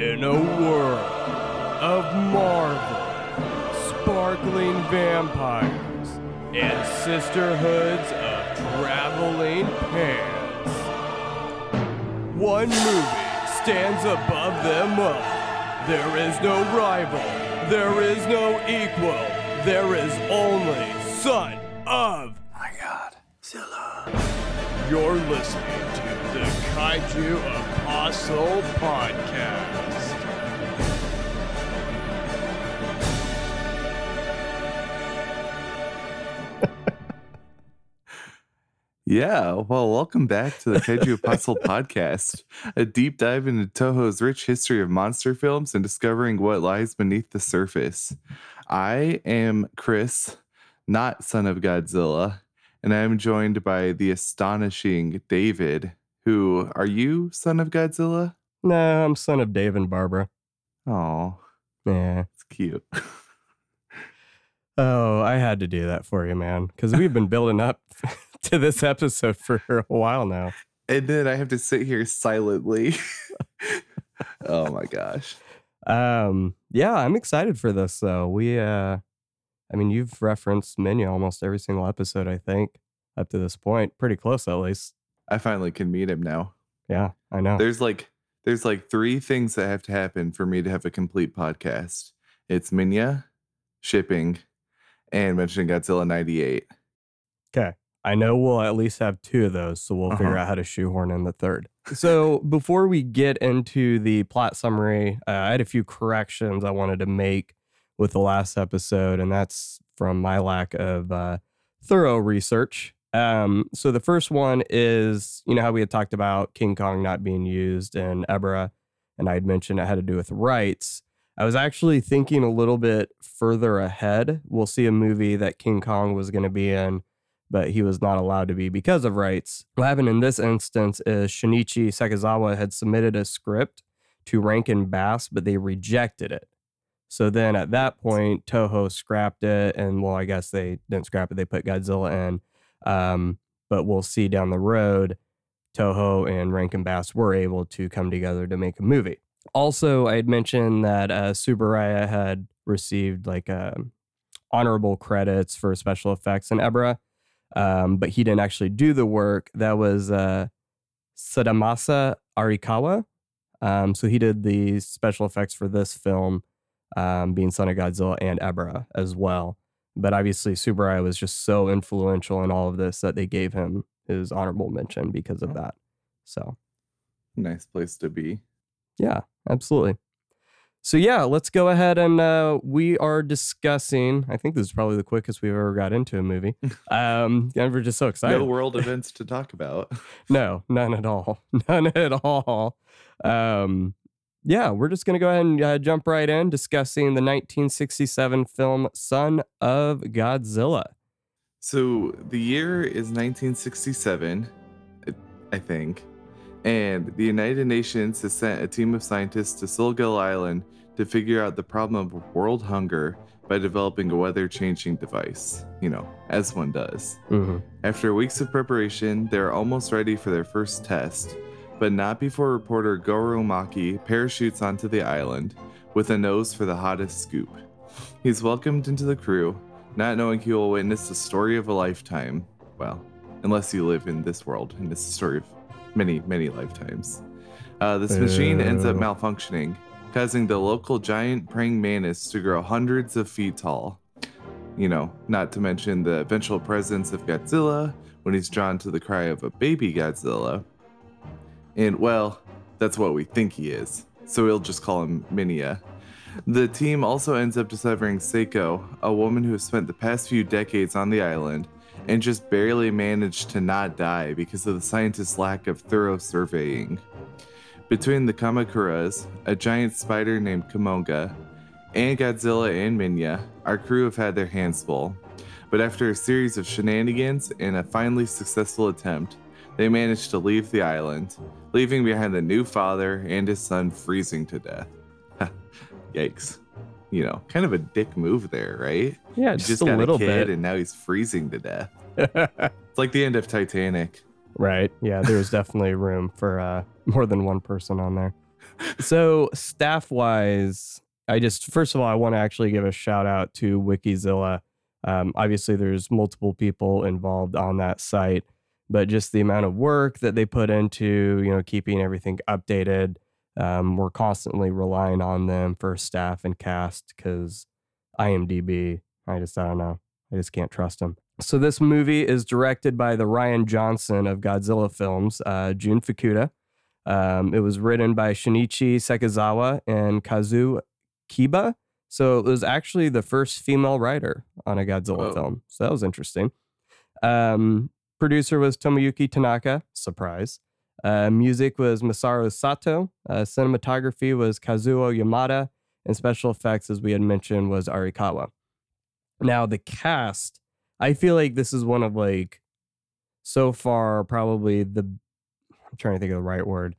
In a world of Marvel, sparkling vampires, and sisterhoods of traveling pants, one movie stands above them all. There is no rival, there is no equal, there is only Son of My God. Zilla. You're listening to the Kaiju Apostle Podcast. Yeah, well, welcome back to the Kaiju Apostle podcast, a deep dive into Toho's rich history of monster films and discovering what lies beneath the surface. I am Chris, not son of Godzilla, and I am joined by the astonishing David, who are you son of Godzilla? No, I'm son of Dave and Barbara. Oh, Yeah. it's cute. Oh, I had to do that for you, man, because we've been building up to this episode for a while now. And then I have to sit here silently. oh my gosh. Um, yeah, I'm excited for this though. We, uh, I mean, you've referenced Minya almost every single episode, I think, up to this point, pretty close at least. I finally can meet him now. Yeah, I know. There's like there's like three things that have to happen for me to have a complete podcast. It's Minya, shipping, and mentioning Godzilla 98. Okay. I know we'll at least have two of those, so we'll figure Uh-huh. out how to shoehorn in the third. So before we get into the plot summary, uh, I had a few corrections I wanted to make with the last episode, and that's from my lack of uh, thorough research. Um, so the first one is, you know, how we had talked about King Kong not being used in Ebirah, and I had mentioned it had to do with rights. I was actually thinking a little bit further ahead. We'll see a movie that King Kong was going to be in, but he was not allowed to be because of rights. What happened in this instance is Shinichi Sekizawa had submitted a script to Rankin Bass, but they rejected it. So then at that point, Toho scrapped it, and well, I guess they didn't scrap it, they put Godzilla in. Um, but we'll see down the road, Toho and Rankin Bass were able to come together to make a movie. Also, I had mentioned that uh, Tsuburaya had received like um honorable credits for special effects in Ebirah, um, but he didn't actually do the work. That was uh, Sadamasa Arikawa. Um, so he did the special effects for this film, um, being Son of Godzilla and Ebirah as well. But obviously, Tsuburaya was just so influential in all of this that they gave him his honorable mention because of Oh. that. So Nice place to be. yeah, absolutely. So yeah, let's go ahead and uh, we are discussing. I think this is probably the quickest we've ever got into a movie. Um, and we're just so excited. No world events to talk about. No, none at all. None at all. Um, yeah, we're just going to go ahead and uh, jump right in discussing the 1967 film Son of Godzilla. So the year is 1967, I- I think, and the United Nations has sent a team of scientists to Sollgel Island to figure out the problem of world hunger by developing a weather-changing device. You know, as one does. Mm-hmm. After weeks of preparation, they're almost ready for their first test, but not before reporter Goro Maki parachutes onto the island with a nose for the hottest scoop. He's welcomed into the crew, not knowing he will witness the story of a lifetime. Well, unless you live in this world, and it's a story of many, many lifetimes. Uh, this machine ends up malfunctioning, causing the local giant praying mantis to grow hundreds of feet tall. You know, not to mention the eventual presence of Godzilla when he's drawn to the cry of a baby Godzilla. And well, that's what we think he is, so we'll just call him Minya. The team also ends up discovering Seiko, a woman who has spent the past few decades on the island and just barely managed to not die because of the scientists' lack of thorough surveying. Between the Kamacuras, a giant spider named Kumonga, and Godzilla and Minya, our crew have had their hands full. But after a series of shenanigans and a finally successful attempt, they managed to leave the island, leaving behind the new father and his son freezing to death. Yikes. You know, kind of a dick move there, right? Yeah, just, just a little bit. and now he's freezing to death. It's like the end of Titanic. right. Yeah, there's definitely room for uh, more than one person on there. so staff wise, I just first of all I want to actually give a shout out to Wikizilla. Um, obviously, there's multiple people involved on that site, but just the amount of work that they put into you know keeping everything updated. Um, we're constantly relying on them for staff and cast because IMDb. I just I don't know. I just can't trust them. So this movie is directed by the Rian Johnson of Godzilla films, uh, Jun Fukuda. Um, it was written by Shinichi Sekizawa and Kazu Kiba. So it was actually the first female writer on a Godzilla film. So that was interesting. Um, producer was Tomoyuki Tanaka. Surprise. Uh, music was Masaru Sato. Uh, cinematography was Kazuo Yamada. And special effects, as we had mentioned, was Arikawa. Now, the cast, I feel like this is one of like, so far, probably the, I'm trying to think of the right word.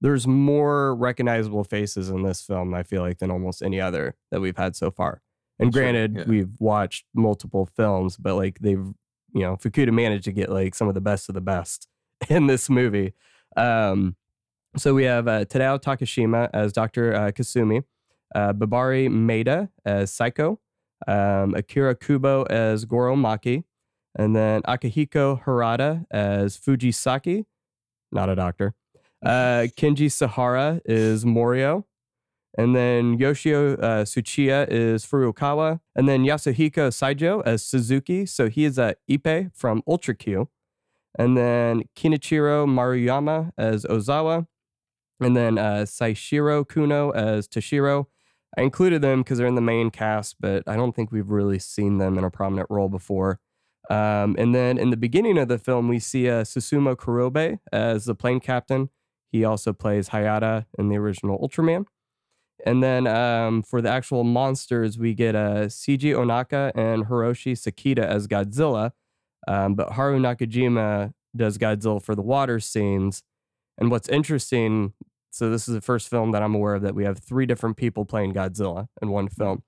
There's more recognizable faces in this film, I feel like, than almost any other that we've had so far. And Sure, granted, yeah. we've watched multiple films, but like they've, you know, Fukuda managed to get like some of the best of the best in this movie. Um, so we have uh, Tadao Takashima as Dr. Uh, Kasumi, uh, Bibari Maeda as Psycho, um, Akira Kubo as Goro Maki, and then Akihiko Hirata as Fujisaki, not a doctor. Uh, Kenji Sahara is Morio. And then Yoshio uh, Tsuchiya is Furukawa. And then Yasuhiko Saijo as Suzuki. So he is uh, Ipe from Ultra Q. And then Kenichiro Maruyama as Ozawa. And then uh, Seishiro Kuno as Toshiro. I included them because they're in the main cast, but I don't think we've really seen them in a prominent role before. Um, and then in the beginning of the film, we see uh, Susumu Kurobe as the plane captain. He also plays Hayata in the original Ultraman. And then um, for the actual monsters, we get uh, Seiji Onaka and Hiroshi Sekita as Godzilla. Um, but Haruo Nakajima does Godzilla for the water scenes. And what's interesting, so this is the first film that I'm aware of that we have three different people playing Godzilla in one film.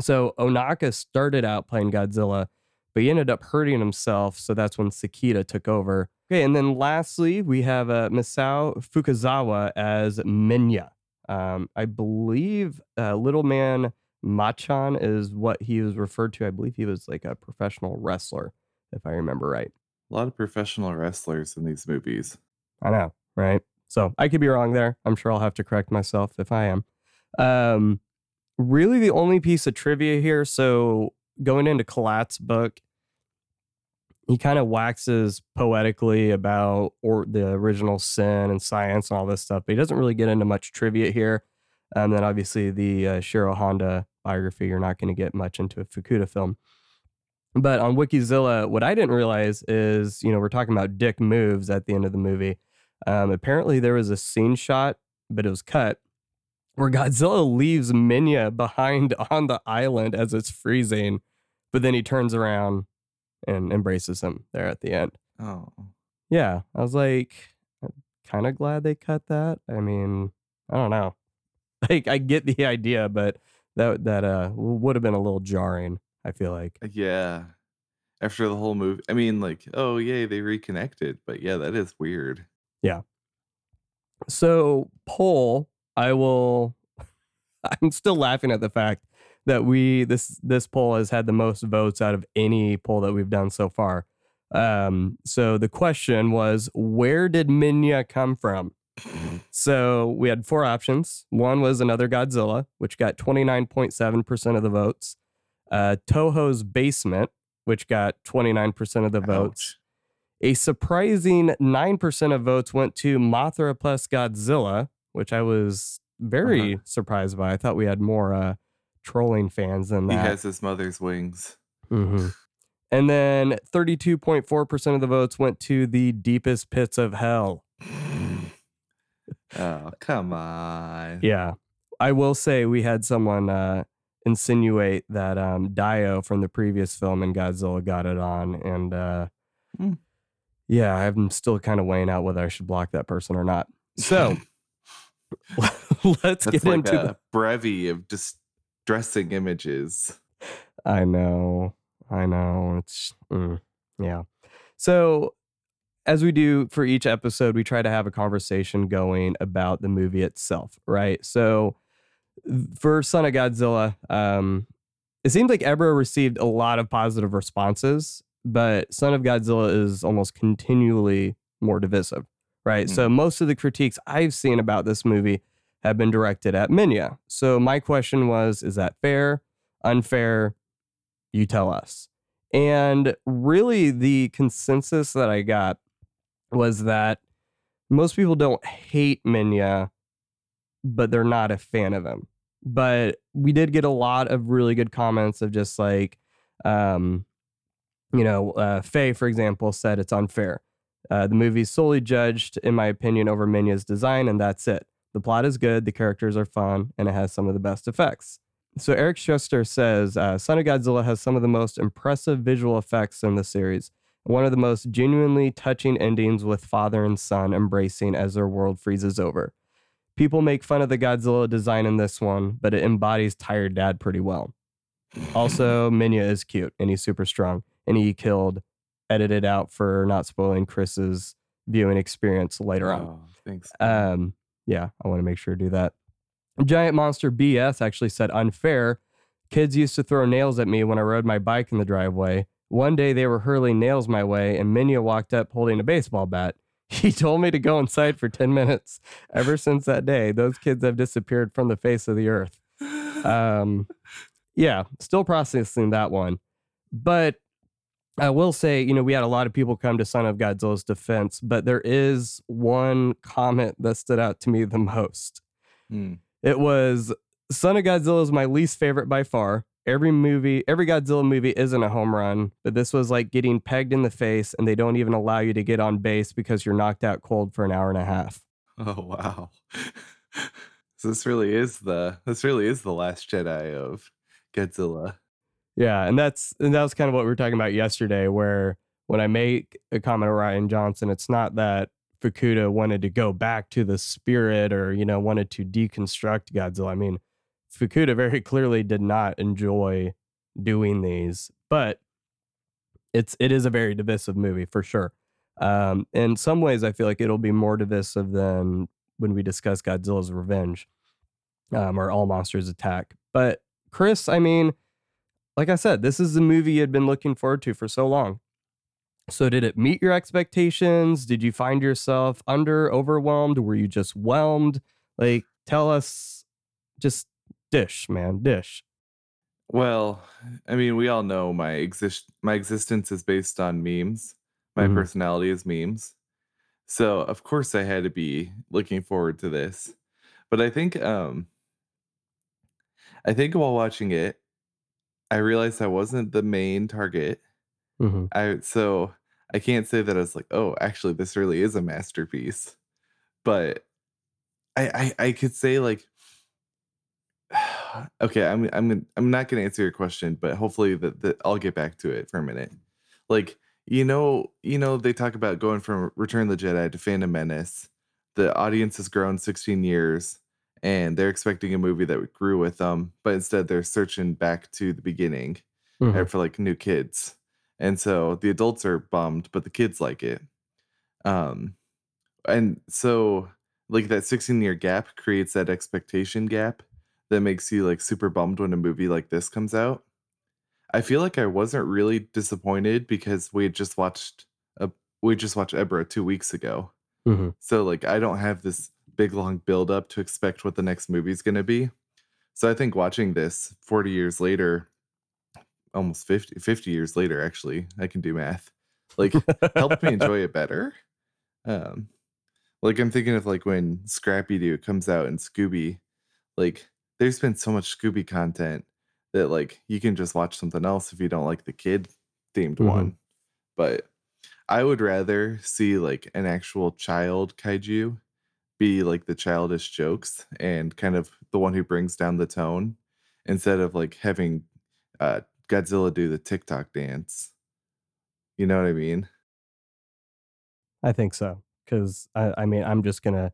So Onaka started out playing Godzilla, but he ended up hurting himself. So that's when Sekita took over. Okay, and then lastly, we have uh, Misao Fukazawa as Minya. Um, I believe uh, Little Man Machan is what he was referred to. I believe he was like a professional wrestler, if I remember right. A lot of professional wrestlers in these movies. I know, right? So I could be wrong there. I'm sure I'll have to correct myself if I am. Um, really, the only piece of trivia here. So going into Kalat's book, he kind of waxes poetically about or the original sin and science and all this stuff, but he doesn't really get into much trivia here. And then obviously the uh, Shiro Honda biography, you're not going to get much into a Fukuda film. But on Wikizilla, what I didn't realize is, you know, we're talking about dick moves at the end of the movie. Um, apparently, there was a scene shot, but it was cut, where Godzilla leaves Minya behind on the island as it's freezing, but then he turns around and embraces him there at the end. Oh, Yeah, I was like, kind of glad they cut that. I mean, I don't know. Like, I get the idea, but that that uh would have been a little jarring. I feel like. yeah. After the whole movie, I mean, like, oh yay, they reconnected, but yeah, that is weird. So, poll, I will. I'm still laughing at the fact that we this this poll has had the most votes out of any poll that we've done so far. Um, so the question was, where did Minya come from? So we had four options. One was another Godzilla, which got 29.7% of the votes. Uh, Toho's Basement, which got 29% of the votes. A surprising 9% of votes went to Mothra plus Godzilla, which I was very Uh-huh. surprised by. I thought we had more uh, trolling fans than that. He has his mother's wings. Mhm. And then 32.4% of the votes went to the deepest pits of hell. oh, come on. Yeah. I will say we had someone uh, insinuate that um, Dio from the previous film and Godzilla got it on. And uh, Hmm. Yeah, I'm still kind of weighing out whether I should block that person or not. So let's That's get like into a the. brevy of distressing images. I know. I know. It's, mm, yeah. So as we do for each episode, we try to have a conversation going about the movie itself, right? So for Son of Godzilla, um, it seems like Ebirah received a lot of positive responses, but Son of Godzilla is almost continually more divisive, right? Mm-hmm. So most of the critiques I've seen about this movie have been directed at Minya. So my question was, is that fair, unfair? You tell us. And really, the consensus that I got was that most people don't hate Minya, but they're not a fan of him. But we did get a lot of really good comments of just like, um, you know, uh, Faye, for example, said it's unfair. Uh, the movie's solely judged, in my opinion, over Minya's design, and that's it. The plot is good, the characters are fun, and it has some of the best effects. So Eric Schuster says, uh, Son of Godzilla has some of the most impressive visual effects in the series. One of the most genuinely touching endings with father and son embracing as their world freezes over. People make fun of the Godzilla design in this one, but it embodies tired dad pretty well. Also, Minya is cute and he's super strong, and he killed, edited out for not spoiling Chris's viewing experience later on. Oh, thanks. Um, yeah, I want to make sure to do that. Giant Monster BS actually said unfair. Kids used to throw nails at me when I rode my bike in the driveway. One day they were hurling nails my way, and Minya walked up holding a baseball bat. He told me to go inside for 10 minutes. Ever since that day, those kids have disappeared from the face of the earth. Um, yeah, still processing that one. But I will say, you know, we had a lot of people come to Son of Godzilla's defense, but there is one comment that stood out to me the most. Hmm. It was Son of Godzilla is my least favorite by far. Every movie, every Godzilla movie isn't a home run, but this was like getting pegged in the face and they don't even allow you to get on base because you're knocked out cold for an hour and a half. Oh wow. so this really is the this really is the last Jedi of Godzilla. Yeah, and that's and that was kind of what we were talking about yesterday where when I make a comment of Rian Johnson, it's not that Fukuda wanted to go back to the spirit or, you know, wanted to deconstruct Godzilla. I mean, Fukuda very clearly did not enjoy doing these, but it's it is a very divisive movie for sure. Um, in some ways, I feel like it'll be more divisive than when we discuss Godzilla's Revenge um, or All Monsters Attack. But Chris, I mean, like I said, this is the movie you had been looking forward to for so long. So, did it meet your expectations? Did you find yourself under overwhelmed? Were you just whelmed? Like, tell us, just dish, man, dish. Well, I mean, we all know my exist my existence is based on memes. My mm-hmm. personality is memes. So, of course I had to be looking forward to this. But I think um I think while watching it, I realized I wasn't the main target. Mm-hmm. I so I can't say that I was like, oh, actually, this really is a masterpiece. But I I, I could say like okay, I'm I'm I'm not gonna answer your question, but hopefully that that I'll get back to it for a minute. Like, you know, you know, they talk about going from Return of the Jedi to Phantom Menace. The audience has grown 16 years and they're expecting a movie that grew with them, but instead they're searching back to the beginning mm-hmm. for like new kids. And so the adults are bummed, but the kids like it. Um, and so like that 16 year gap creates that expectation gap that makes you like super bummed when a movie like this comes out. I feel like I wasn't really disappointed because we had just watched a we just watched Ebirah two weeks ago. Mm-hmm. So like I don't have this big long build up to expect what the next movie is gonna be. So I think watching this 40 years later almost 50, 50 years later actually i can do math like helped me enjoy it better um like i'm thinking of like when scrappy doo comes out and scooby like there's been so much scooby content that like you can just watch something else if you don't like the kid themed mm-hmm. one but i would rather see like an actual child kaiju be like the childish jokes and kind of the one who brings down the tone instead of like having uh Godzilla do the TikTok dance. You know what I mean? I think so. Cause I, I mean, I'm just gonna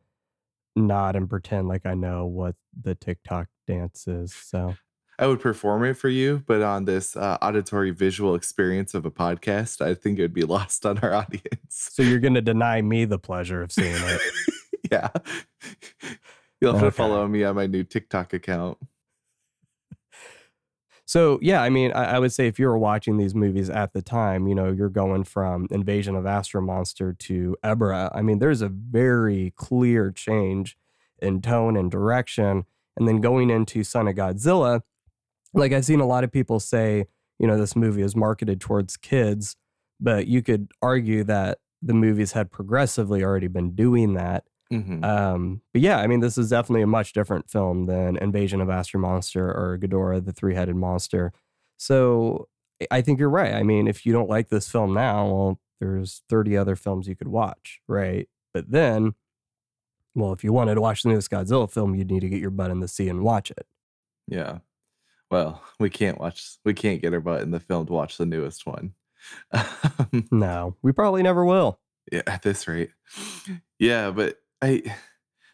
nod and pretend like I know what the TikTok dance is. So I would perform it for you, but on this uh, auditory visual experience of a podcast, I think it would be lost on our audience. So you're going to deny me the pleasure of seeing it. yeah. You'll have Okay. to follow me on my new TikTok account. So yeah, I mean, I, I would say if you were watching these movies at the time, you know, you're going from Invasion of Astro Monster to Ebirah. I mean, there's a very clear change in tone and direction. And then going into Son of Godzilla, like I've seen a lot of people say, you know, this movie is marketed towards kids, but you could argue that the movies had progressively already been doing that. Mhm. Um, but yeah, I mean, this is definitely a much different film than Invasion of Astro Monster or Ghidorah, the three-headed monster. So I- I think you're right. I mean, if you don't like this film now, well, there's 30 other films you could watch, right? But then, well, if you wanted to watch the newest Godzilla film, you'd need to get your butt in the sea and watch it. yeah. Well, we can't watch, we can't get our butt in the film to watch the newest one. Um, No, we probably never will. yeah, at this rate. Yeah, but I,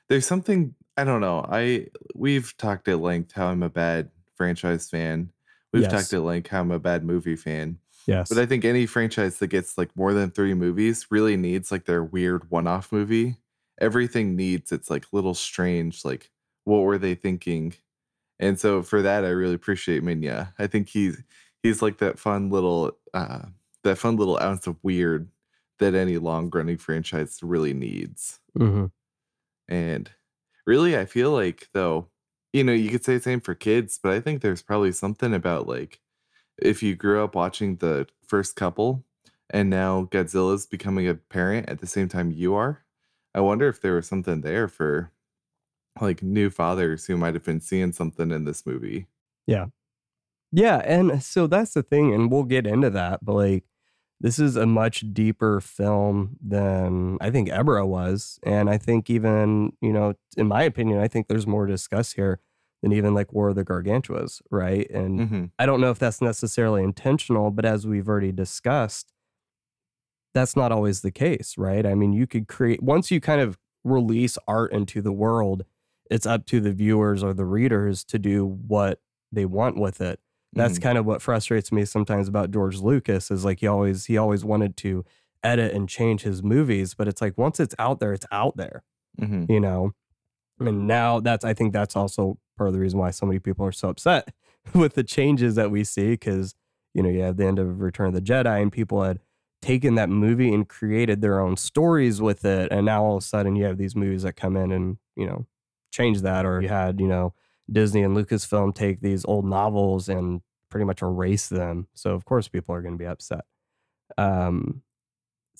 there's something, I don't know. I, we've talked at length how I'm a bad franchise fan. We've Yes. talked at length how I'm a bad movie fan. Yes. But I think any franchise that gets like more than three movies really needs like their weird one off movie. Everything needs its like little strange, like, what were they thinking? And so for that, I really appreciate Minya. I think he's he's like that fun little uh that fun little ounce of weird that any long running franchise really needs. hmm And really, I feel like though, you know, you could say the same for kids, but I think there's probably something about like if you grew up watching the first couple and now Godzilla's becoming a parent at the same time you are. I wonder if there was something there for like new fathers who might have been seeing something in this movie. Yeah. Yeah, and uh, so that's the thing, and we'll get into that, but like this is a much deeper film than I think Ebirah was. And I think even, you know, in my opinion, I think there's more to discuss here than even like War of the Gargantuas, right? And hmm I don't know if that's necessarily intentional, but as we've already discussed, that's not always the case, right? I mean, you could create once you kind of release art into the world, it's up to the viewers or the readers to do what they want with it. That's Mhm. kind of what frustrates me sometimes about George Lucas is like he always he always wanted to edit and change his movies, but it's like once it's out there, it's out there hmm you know? And now that's i think that's also part of the reason why so many people are so upset with the changes that we see because you know you have the end of return of the jedi and people had taken that movie and created their own stories with it and now all of a sudden you have these movies that come in and you know change that or you had you know disney and lucasfilm take these old novels and pretty much erase them so of course people are going to be upset um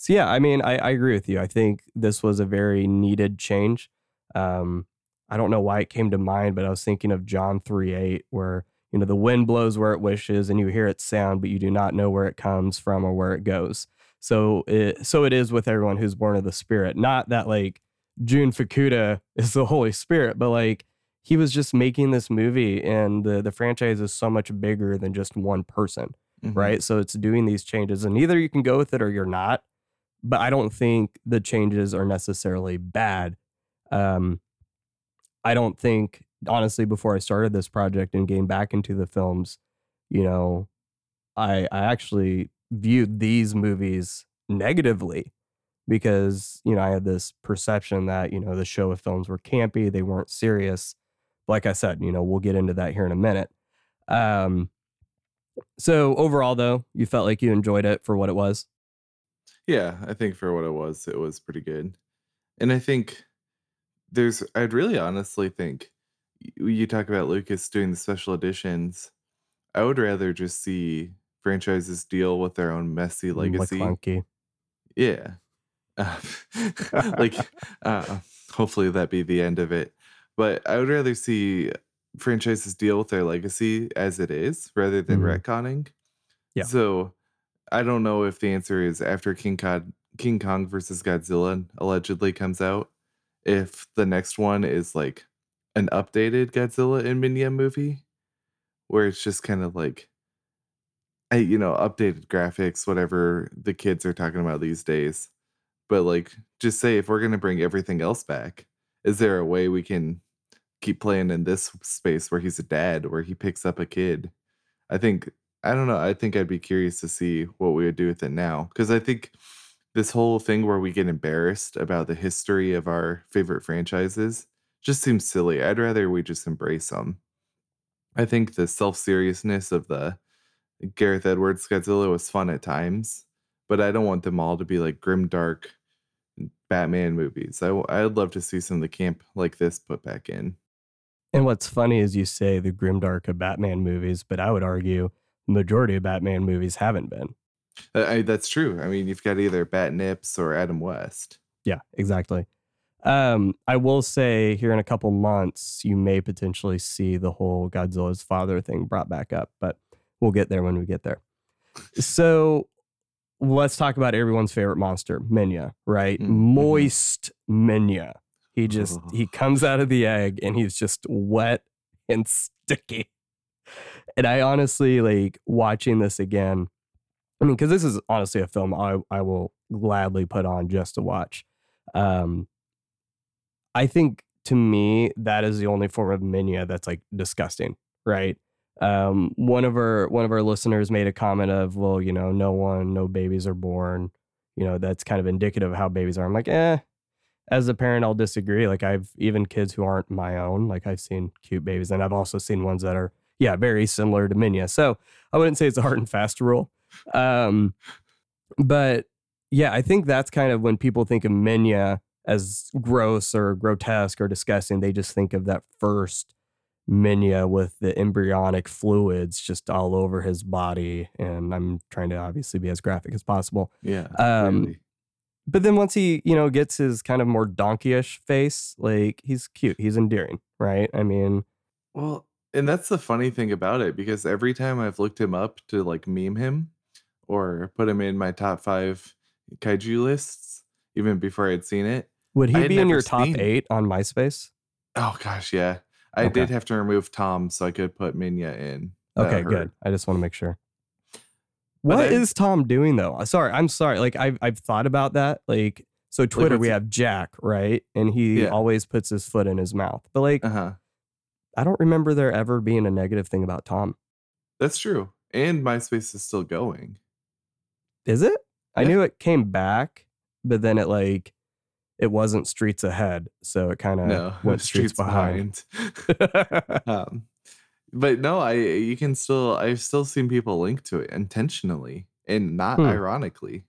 so yeah, I mean, I, I agree with you. I think this was a very needed change. Um, I don't know why it came to mind, but I was thinking of John 3 8, where you know the wind blows where it wishes and you hear its sound, but you do not know where it comes from or where it goes. So it so it is with everyone who's born of the spirit. Not that like Jun Fukuda is the Holy Spirit, but like he was just making this movie and the the franchise is so much bigger than just one person Mhm. right? So it's doing these changes, and either you can go with it or you're not. But I don't think the changes are necessarily bad. Um, I don't think, honestly, before I started this project and getting back into the films, you know, I I actually viewed these movies negatively because you know I had this perception that you know the Showa films were campy, they weren't serious. Like I said, you know, we'll get into that here in a minute. Um, so overall, though, you felt like you enjoyed it for what it was. Yeah, I think for what it was, it was pretty good. And I think there's, I'd really honestly think you talk about Lucas doing the special editions. I would rather just see franchises deal with their own messy legacy. McClunky. Yeah. Uh, like, uh, hopefully that be the end of it. But I would rather see franchises deal with their legacy as it is rather than Mhm. retconning. Yeah. So I don't know if the answer is after King Kong, King Kong versus Godzilla allegedly comes out, if the next one is like an updated Godzilla and Minya movie, where it's just kind of like, I, you know, updated graphics, whatever the kids are talking about these days. But like, just say if we're gonna bring everything else back, is there a way we can keep playing in this space where he's a dad, where he picks up a kid. I think I don't know. I think I'd be curious to see what we would do with it now because I think this whole thing where we get embarrassed about the history of our favorite franchises just seems silly. I'd rather we just embrace them. I think the self seriousness of the Gareth Edwards Godzilla was fun at times, but I don't want them all to be like grim, dark Batman movies. I, I'd love to see some of the camp like this put back in. And what's funny is you say the grimdark of Batman movies, but I would argue the majority of Batman movies haven't been. Uh, I, that's true. I mean, you've got either Bat Nips or Adam West. Yeah, exactly. Um, I will say here in a couple months, you may potentially see the whole Godzilla's father thing brought back up, but we'll get there when we get there. So let's talk about everyone's favorite monster, Minya, right? Mm-hmm. Moist Minya. He just he comes out of the egg and he's just wet and sticky. And I honestly like watching this again. I mean, because this is honestly a film I, I will gladly put on just to watch. Um, I think to me that is the only form of minya that's like disgusting, right? Um, one of our one of our listeners made a comment of, well, you know, no one, no babies are born. You know, that's kind of indicative of how babies are. I'm like, eh. As a parent, I'll disagree. Like I've even kids who aren't my own. Like I've seen cute babies, and I've also seen ones that are, yeah, very similar to Minya. So I wouldn't say it's a hard and fast rule. Um, but yeah, I think that's kind of when people think of Minya as gross or grotesque or disgusting, they just think of that first Minya with the embryonic fluids just all over his body. And I'm trying to obviously be as graphic as possible. Yeah. Um, clearly. But then once he, you know, gets his kind of more donkeyish face, like he's cute, he's endearing, right? I mean, Well, and that's the funny thing about it because every time I've looked him up to like meme him or put him in my top five kaiju lists, even before I'd seen it. would he be in your top eight on MySpace? Oh gosh, yeah. I Okay. did have to remove Tom so I could put Minya in. Okay, good. I just want to make sure. What I- is Tom doing though? Uh, Sorry, I'm sorry. Like I've I've thought about that. Like so, Twitter we have Jack, right? And he Yeah. always puts his foot in his mouth. But like, Uh-huh. I don't remember there ever being a negative thing about Tom. That's true. And MySpace is still going. Is it? I knew it came back, but then it like it wasn't streets ahead, so it kind of no, went streets, behind. um, but no, I you can still I've still seen people link to it intentionally and not Hmm. ironically.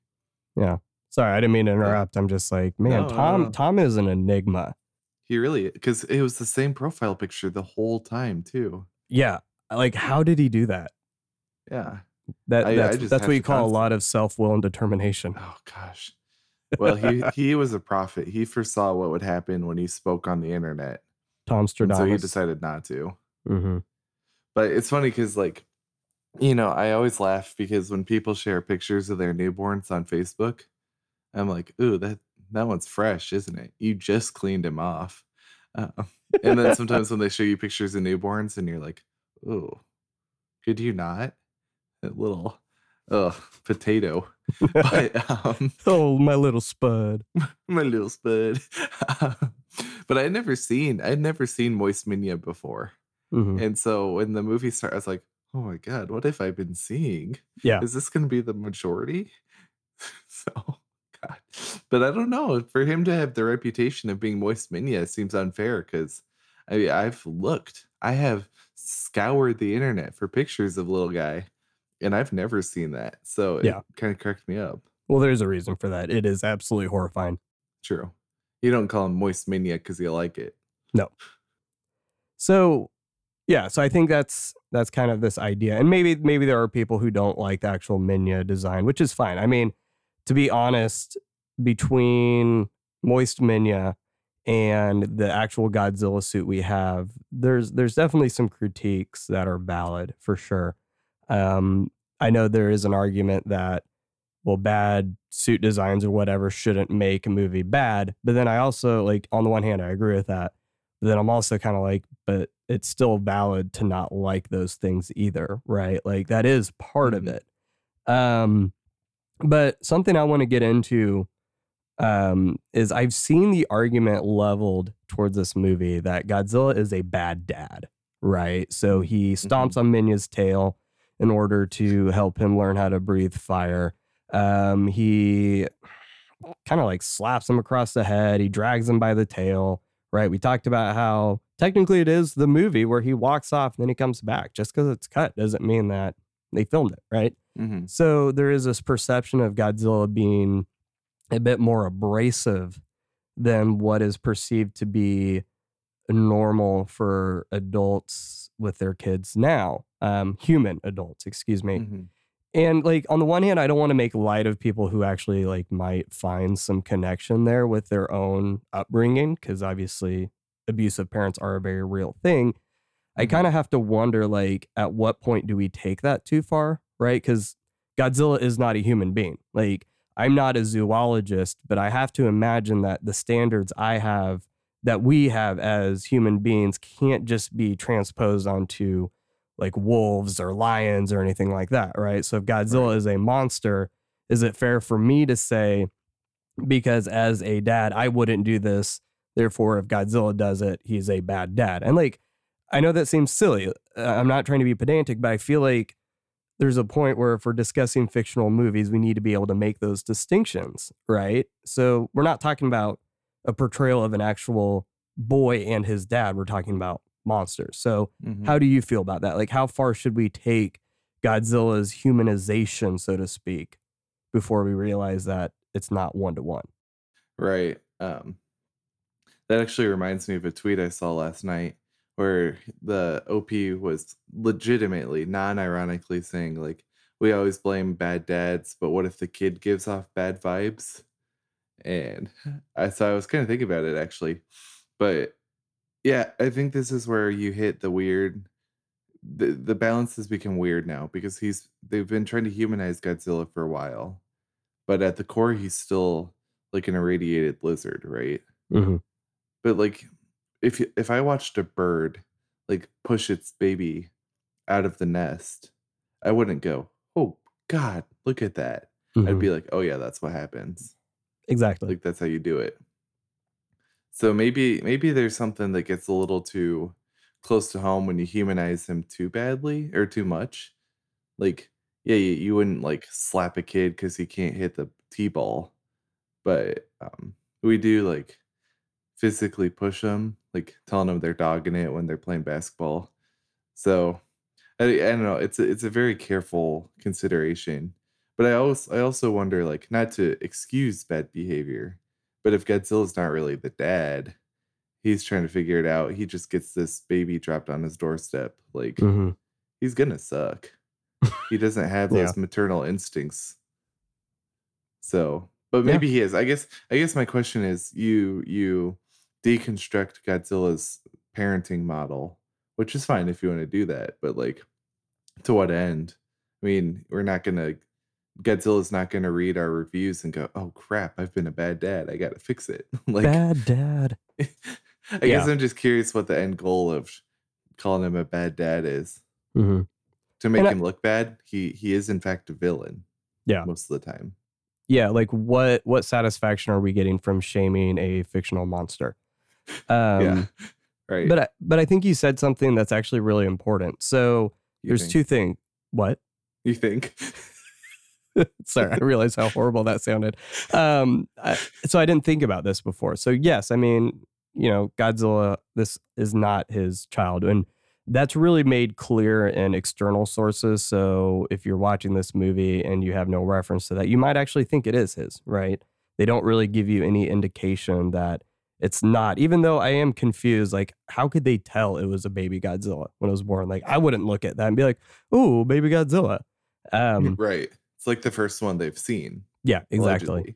Yeah. Sorry, I didn't mean to interrupt. I'm just like, man, No, no, Tom. no. Tom is an enigma. He really because it was the same profile picture the whole time too. Yeah, like how did he do that? Yeah. That I- I that's just that's what you call a lot of self will and determination. Oh gosh. Well, he he was a prophet. He foresaw what would happen when he spoke on the internet, Tom and so he decided not to. hmm But it's funny because, like, you know, I always laugh because when people share pictures of their newborns on Facebook, I'm like, "Ooh, that that one's fresh, isn't it? You just cleaned him off." Uh, and then sometimes when they show you pictures of newborns, and you're like, "Ooh, could you not?" That little, ugh, potato. but um, Oh, my little spud. my little spud. but I'd never seen, I'd never seen Moist Minya before. Mhm. And so when the movie started, I was like, oh my God, what have I been seeing? Yeah. Is this going to be the majority? so, God. But I don't know. For him to have the reputation of being Moist Minya seems unfair because I mean, I've looked, I have scoured the internet for pictures of little guy, and I've never seen that. So it Yeah. kind of cracked me up. Well, there's a reason for that. It is absolutely horrifying. True. You don't call him Moist Minya because you like it. No. So, yeah, so I think that's that's kind of this idea, and maybe maybe there are people who don't like the actual Minya design, which is fine. I mean, to be honest, between Moist Minya and the actual Godzilla suit we have, there's there's definitely some critiques that are valid for sure. Um, I know there is an argument that well, bad suit designs or whatever shouldn't make a movie bad, but then I also like on the one hand I agree with that. Then I'm also kind of like, but it's still valid to not like those things either, right? Like that is part of it. Um, but something I want to get into um, is I've seen the argument leveled towards this movie that Godzilla is a bad dad, right? So he stomps on Minya's tail in order to help him learn how to breathe fire. Um, he kind of like slaps him across the head. He drags him by the tail, right? We talked about how technically it is the movie where he walks off and then he comes back. Just because it's cut doesn't mean that they filmed it, right? hmm So there is this perception of Godzilla being a bit more abrasive than what is perceived to be normal for adults with their kids now, um, human adults, excuse me. hmm And like on the one hand, I don't want to make light of people who actually like might find some connection there with their own upbringing, because obviously abusive parents are a very real thing. I Mhm. kind of have to wonder like at what point do we take that too far, right? Because Godzilla is not a human being. Like I'm not a zoologist, but I have to imagine that the standards I have that we have as human beings can't just be transposed onto like wolves or lions or anything like that, right? So if Godzilla Right. is a monster, is it fair for me to say, because as a dad, I wouldn't do this, therefore, if Godzilla does it, he's a bad dad? And like, I know that seems silly. Uh, I'm not trying to be pedantic, but I feel like there's a point where if we're discussing fictional movies, we need to be able to make those distinctions, right? So we're not talking about a portrayal of an actual boy and his dad. We're talking about monsters. So hmm how do you feel about that? Like, how far should we take Godzilla's humanization, so to speak, before we realize that it's not one to one? Right. Um, that actually reminds me of a tweet I saw last night where the OP was legitimately, non-ironically saying like, "We always blame bad dads, but what if the kid gives off bad vibes?" And I so I was kind of thinking about it actually, but yeah, I think this is where you hit the weird. The the balance has become weird now because he's they've been trying to humanize Godzilla for a while, but at the core he's still like an irradiated lizard, right? Mm-hmm. But like if if I watched a bird like push its baby out of the nest, I wouldn't go, "Oh god, look at that." I'd be like, "Oh yeah, that's what happens." exactly. Like that's how you do it. So maybe maybe there's something that gets a little too close to home when you humanize him too badly or too much. Like yeah, you, you wouldn't like slap a kid because he can't hit the t-ball, but um, we do like physically push them, like telling them they're dogging it when they're playing basketball. So I, I don't know. It's a, it's a very careful consideration, but I also I also wonder like not to excuse bad behavior, but if Godzilla's not really the dad, he's trying to figure it out. He just gets this baby dropped on his doorstep. Like Mhm. he's gonna suck. He doesn't have Yeah. those maternal instincts. So, but Yeah. maybe he is. I guess. I guess my question is: you you deconstruct Godzilla's parenting model, which is fine if you want to do that, but like, to what end? I mean, we're not gonna. Godzilla's not gonna read our reviews and go, "Oh crap, I've been a bad dad. I got to fix it." like, Bad dad. I Yeah. guess I'm just curious what the end goal of calling him a bad dad is Mhm. to make And I- him look bad. He he is in fact a villain. Yeah. most of the time. Yeah, like what what satisfaction are we getting from shaming a fictional monster? Um, yeah, right. But I, but I think you said something that's actually really important. So You there's think- two things. What? You think? Sorry, I realize how horrible that sounded. Um, I, so I didn't think about this before. So yes, I mean, you know, Godzilla. This is not his child, and that's really made clear in external sources. So if you're watching this movie and you have no reference to that, you might actually think it is his. Right? They don't really give you any indication that it's not. Even though I am confused, like how could they tell it was a baby Godzilla when it was born? Like I wouldn't look at that and be like, "Ooh, baby Godzilla." Um, right. It's like the first one they've seen. yeah, exactly. allegedly.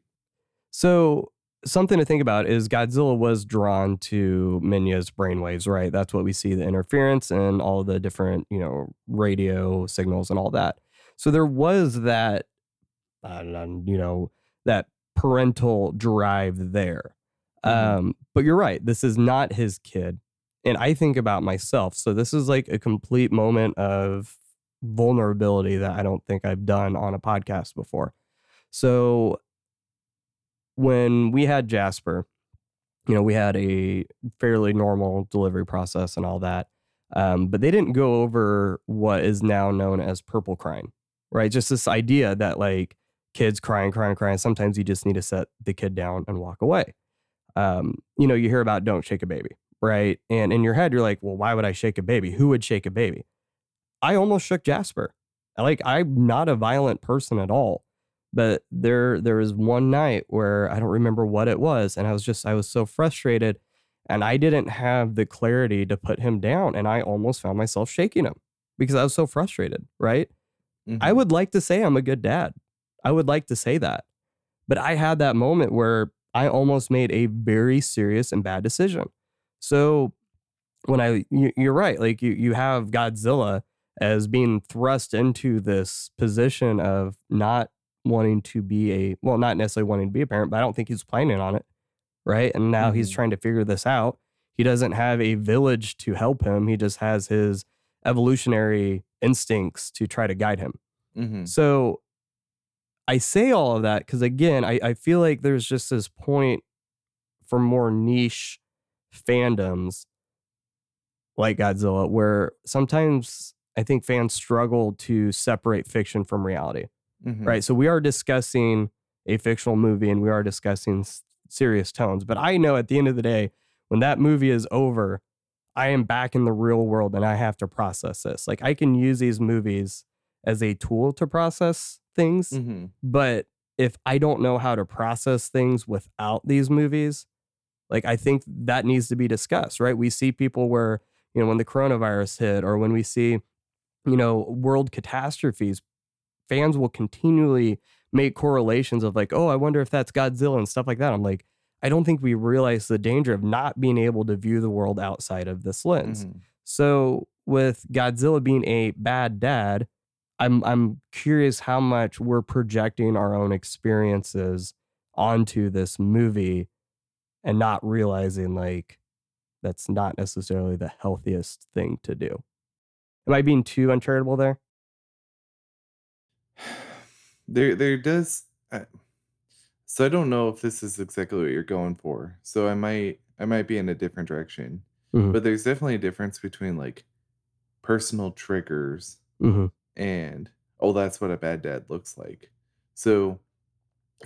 So something to think about is Godzilla was drawn to Minya's brainwaves, right? That's what we see the interference and all the different, you know, radio signals and all that. So there was that, uh, you know, that parental drive there. Mhm. Um, but you're right. This is not his kid. And I think about myself. So this is like a complete moment of vulnerability that I don't think I've done on a podcast before. So when we had Jasper, you know, we had a fairly normal delivery process and all that. Um, but they didn't go over what is now known as purple crying, right? Just this idea that like kids crying, crying, crying. Sometimes you just need to set the kid down and walk away. Um, you know, you hear about don't shake a baby, right? And in your head, you're like, well, why would I shake a baby? Who would shake a baby? I almost shook Jasper. Like I'm not a violent person at all. But there there was one night where I don't remember what it was, and I was just I was so frustrated and I didn't have the clarity to put him down. And I almost found myself shaking him because I was so frustrated, right? Mhm. I would like to say I'm a good dad. I would like to say that. But I had that moment where I almost made a very serious and bad decision. So when I you, you're right, like you you have Godzilla as being thrust into this position of not wanting to be a well, not necessarily wanting to be a parent, but I don't think he's planning on it. Right. And now he's Mhm. trying to figure this out. He doesn't have a village to help him. He just has his evolutionary instincts to try to guide him. Mhm. So I say all of that because again, I, I feel like there's just this point for more niche fandoms like Godzilla where sometimes I think fans struggle to separate fiction from reality. Mhm. Right. So we are discussing a fictional movie and we are discussing s- serious tones. But I know at the end of the day, when that movie is over, I am back in the real world and I have to process this. Like I can use these movies as a tool to process things. Mhm. But if I don't know how to process things without these movies, like I think that needs to be discussed, right? We see people where, you know, when the coronavirus hit or when we see, you know, world catastrophes, fans will continually make correlations of like, oh, I wonder if that's Godzilla and stuff like that. I'm like, I don't think we realize the danger of not being able to view the world outside of this lens. Mhm. So with Godzilla being a bad dad, I'm I'm curious how much we're projecting our own experiences onto this movie and not realizing like that's not necessarily the healthiest thing to do. Am I being too uncharitable there? There, there does. I- So I don't know if this is exactly what you're going for. So I might, I might be in a different direction. Mhm. But there's definitely a difference between like personal triggers hmm and oh, that's what a bad dad looks like. So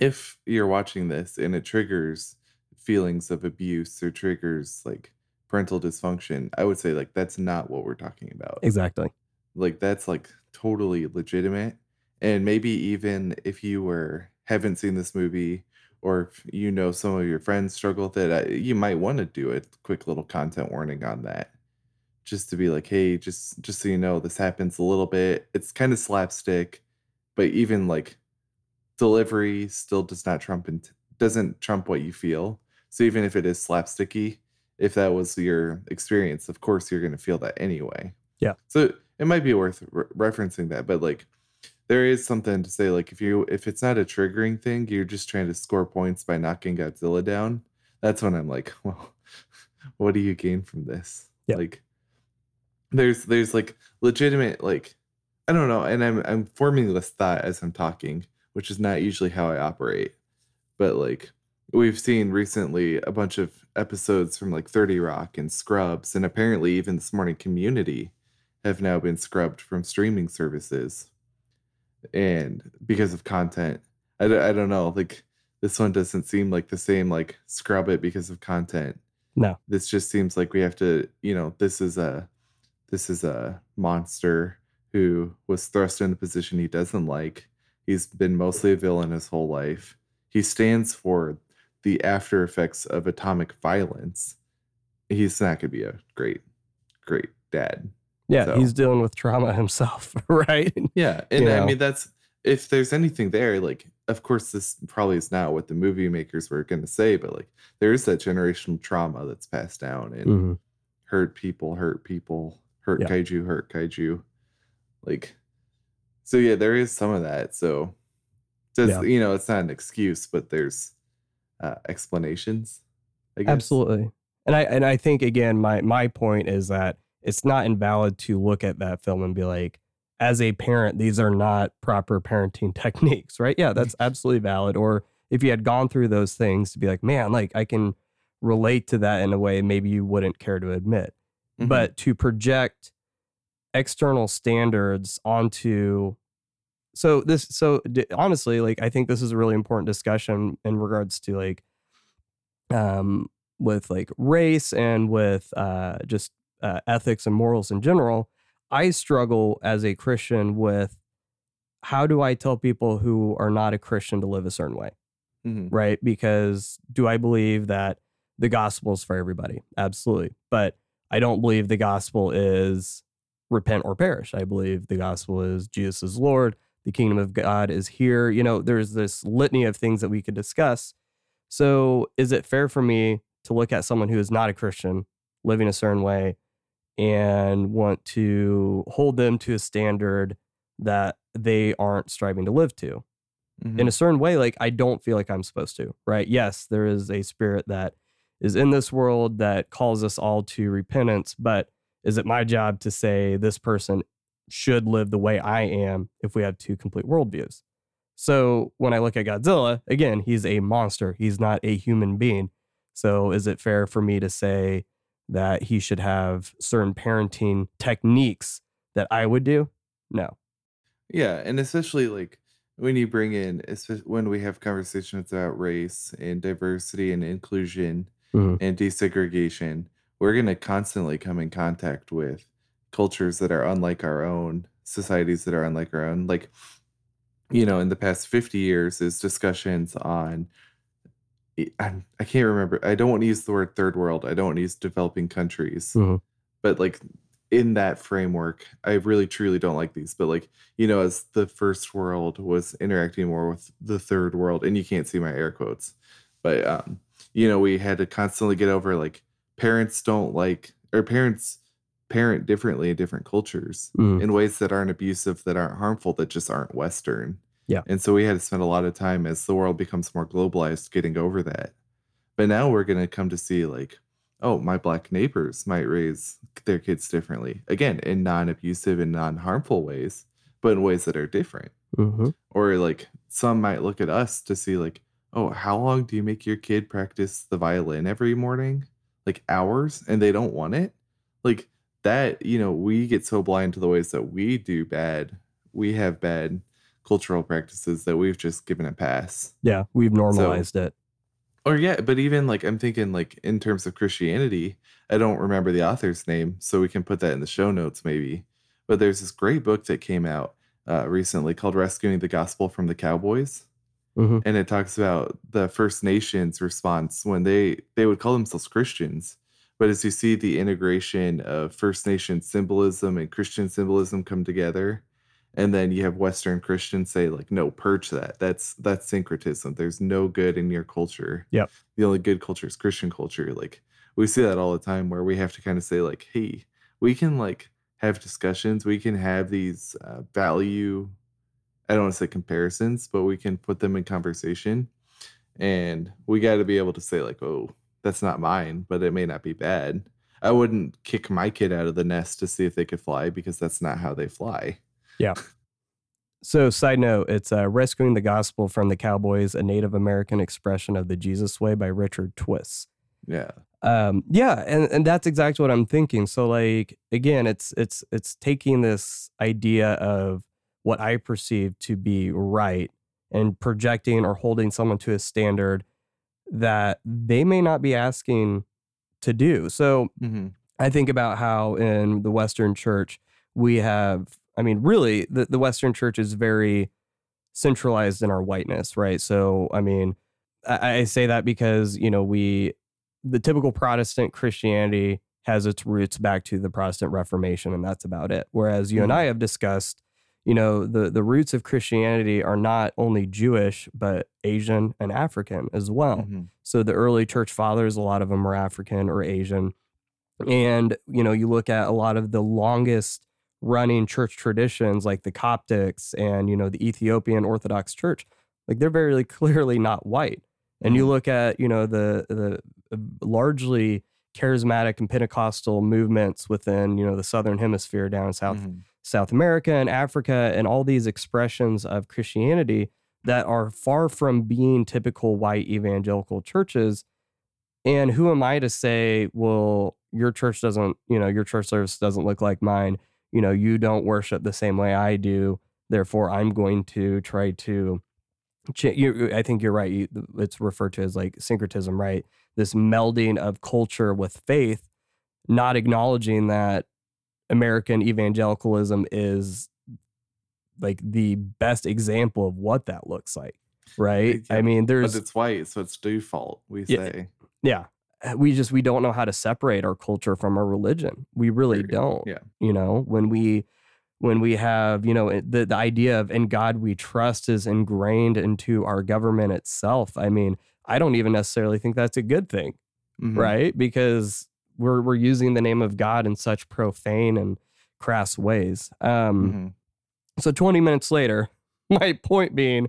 if you're watching this and it triggers feelings of abuse or triggers like parental dysfunction, I would say like that's not what we're talking about. Exactly. like that's like totally legitimate and maybe even if you were haven't seen this movie or if you know some of your friends struggle with it I- you might want to do a quick little content warning on that just to be like hey just just so you know this happens a little bit it's kind of slapstick but even like delivery still does not trump and doesn't trump what you feel so even if it is slapsticky if that was your experience of course you're going to feel that anyway Yeah. so it might be worth re- referencing that but like there is something to say like if you if it's not a triggering thing you're just trying to score points by knocking godzilla down that's when i'm like well what do you gain from this Yeah. like there's there's like legitimate like i don't know and i'm i'm forming this thought as i'm talking which is not usually how i operate but like we've seen recently a bunch of episodes from like 30 rock and scrubs and apparently even this morning community have now been scrubbed from streaming services. And because of content I, don't- I don't know like this one doesn't seem like the same like scrub it because of content. No. this just seems like we have to you know this is a this is a monster who was thrust in a position he doesn't like. He's been mostly a villain his whole life. He stands for the after effects of atomic violence he's not going to be a great great dad Yeah, So- he's dealing with trauma himself, right? yeah, and You I know? mean that's if there's anything there, like of course this probably is not what the movie makers were gonna say, but like there is that generational trauma that's passed down and Mhm. hurt people, hurt people, hurt Yeah. kaiju, hurt kaiju. Like so yeah, there is some of that. So just Yeah. you know, it's not an excuse, but there's uh explanations. I guess. Absolutely. And I and I think again my my point is that it's not invalid to look at that film and be like as a parent these are not proper parenting techniques, right? Yeah, that's absolutely valid or if you had gone through those things to be like, man, like I can relate to that in a way maybe you wouldn't care to admit. Mhm. But to project external standards onto so this so d- honestly like i think this is a really important discussion in regards to like um with like race and with uh just uh, ethics and morals in general i struggle as a christian with how do i tell people who are not a christian to live a certain way Mhm. right? Because do I believe that the gospel is for everybody? Absolutely. But I don't believe the gospel is repent or perish. I believe the gospel is Jesus is Lord, the kingdom of God is here. You know, there's this litany of things that we could discuss. So, is it fair for me to look at someone who is not a Christian living a certain way and want to hold them to a standard that they aren't striving to live to? Mhm. in a certain way like i don't feel like i'm supposed to right yes there is a spirit that is in this world that calls us all to repentance but is it my job to say this person should live the way i am if we have two complete worldviews. So when i look at godzilla again he's a monster. He's not a human being. So is it fair for me to say that he should have certain parenting techniques that i would do? No. Yeah, and especially like when you bring in, when we have conversations about race and diversity and inclusion Mhm. and desegregation, we're going to constantly come in contact with cultures that are unlike our own, societies that are unlike our own. Like, you know, in the past 50 years, is discussions on. I- I'm, I can't remember. I don't want to use the word third world. I don't want to use developing countries Mhm. but like in that framework i really truly don't like these but like you know as the first world was interacting more with the third world and you can't see my air quotes but um you know we had to constantly get over like parents don't like or parents parent differently in different cultures Mhm. in ways that aren't abusive that aren't harmful that just aren't western Yeah. and so we had to spend a lot of time as the world becomes more globalized getting over that but now we're going to come to see like oh, my black neighbors might raise their kids differently. Again, in non abusive and non harmful ways, but in ways that are different. Mhm. Or like some might look at us to see, like, oh, how long do you make your kid practice the violin every morning? Like hours, and they don't want it? Like that, you know, we get so blind to the ways that we do bad. We have bad cultural practices that we've just given a pass. yeah we've normalized it Or yeah, but even like I'm thinking like in terms of Christianity, I don't remember the author's name, so we can put that in the show notes maybe. But there's this great book that came out uh, recently called "Rescuing the Gospel from the Cowboys," Mhm. and it talks about the First Nations response when they they would call themselves Christians, but as you see the integration of First Nation symbolism and Christian symbolism come together, and then you have Western Christians say like, "No, purge that. That's that's syncretism. There's no good in your culture. Yep. the only good culture is Christian culture." Like we see that all the time, where we have to kind of say like, "Hey, we can like have discussions. We can have these uh, value." I don't want to say comparisons, but we can put them in conversation, and we got to be able to say like, "Oh, that's not mine, but it may not be bad." I wouldn't kick my kid out of the nest to see if they could fly because that's not how they fly. Yeah. So, side note, it's uh, Rescuing the Gospel from the Cowboys, a Native American expression of the Jesus way by Richard Twiss. Yeah. Um, yeah, and, and that's exactly what I'm thinking. So, like, again, it's it's it's taking this idea of what I perceive to be right and projecting or holding someone to a standard that they may not be asking to do. So, Mm-hmm. I think about how in the Western church we have, I mean, really, the, the Western church is very centralized in our whiteness, right? So, I mean, I, I say that because, you know, we, the typical Protestant Christianity has its roots back to the Protestant Reformation, and that's about it. Whereas you and Mhm. I have discussed, you know, the, the roots of Christianity are not only Jewish, but Asian and African as well. Mhm. So the early church fathers, a lot of them are African or Asian. And, you know, you look at a lot of the longest running church traditions like the Coptics and, you know, the Ethiopian Orthodox Church, like they're very clearly not white. And you Mhm. look at, you know, the the uh, largely charismatic and Pentecostal movements within, you know, the southern hemisphere down South Mhm. South America and Africa and all these expressions of Christianity, that are far from being typical white evangelical churches. And who am I to say, well, your church doesn't, you know, your church service doesn't look like mine. You know, you don't worship the same way I do. Therefore, I'm going to try to. You, I think you're right. You, it's referred to as like syncretism, right? This melding of culture with faith, not acknowledging that American evangelicalism is like the best example of what that looks like, right? Yeah, I mean, But there's it's white, so it's default, we Yeah. say. yeah, we just we don't know how to separate our culture from our religion. We really don't. Yeah. You know, when we when we have, you know, the the idea of in God we trust is ingrained into our government itself. I mean, I don't even necessarily think that's a good thing, Mhm. right? Because we're we're using the name of God in such profane and crass ways. Um Mhm. so 20 minutes later, my point being,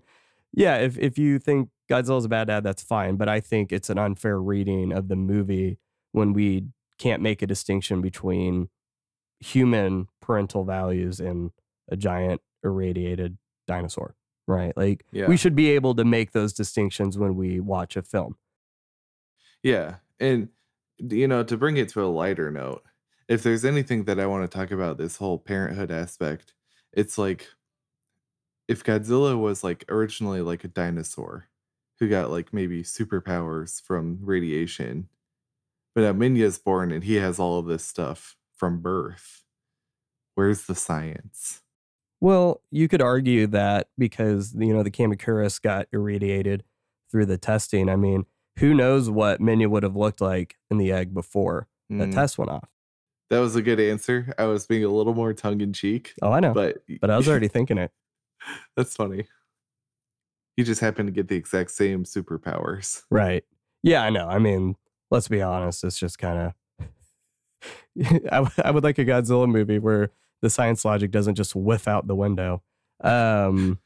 yeah, if, if you think Godzilla's a bad dad, that's fine. But I think it's an unfair reading of the movie when we can't make a distinction between human parental values and a giant irradiated dinosaur, right? Like Yeah. we should be able to make those distinctions when we watch a film. Yeah. And, you know, to bring it to a lighter note, if there's anything that I want to talk about this whole parenthood aspect, it's like if Godzilla was like originally like a dinosaur who got like maybe superpowers from radiation, but now Minya's born and he has all of this stuff from birth. Where's the science? Well, you could argue that because you know the Kamacuras got irradiated through the testing. I mean, who knows what Minya would have looked like in the egg before the Mm, test went off? that was a good answer. I was being a little more tongue in cheek, Oh, I know, but, but I was already thinking it. That's funny. You just happen to get the exact same superpowers. Right? Yeah, I know. I mean, let's be honest. It's just kind of. I, w- I would like a Godzilla movie where the science logic doesn't just whiff out the window. Um,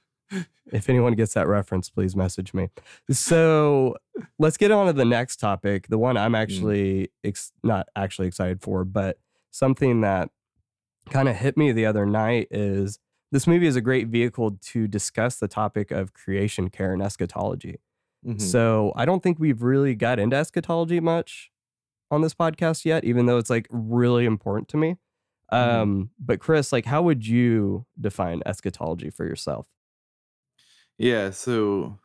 if anyone gets that reference, please message me. So let's get on to the next topic. The one I'm actually ex- not actually excited for, but something that kind of hit me the other night is this movie is a great vehicle to discuss the topic of creation care and eschatology. Mhm. So I don't think we've really got into eschatology much on this podcast yet, even though it's like really important to me. Mhm. Um, but Chris, like, how would you define eschatology for yourself? Yeah, so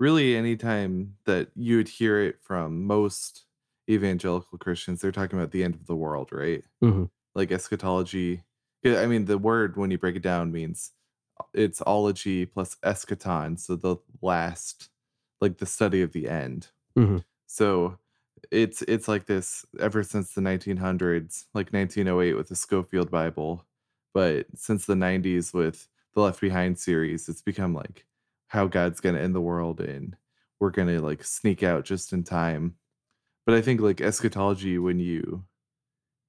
really anytime that you would hear it from most evangelical Christians, they're talking about the end of the world, right? Mhm. Like eschatology. I mean, the word when you break it down means it's ology plus eschaton, so the last, like the study of the end. Mhm. So it's it's like this ever since the 1900s, like 1908 with the Scofield Bible, but since the 90s with the Left Behind series, it's become like how God's gonna end the world and we're gonna like sneak out just in time. But I think like eschatology, when you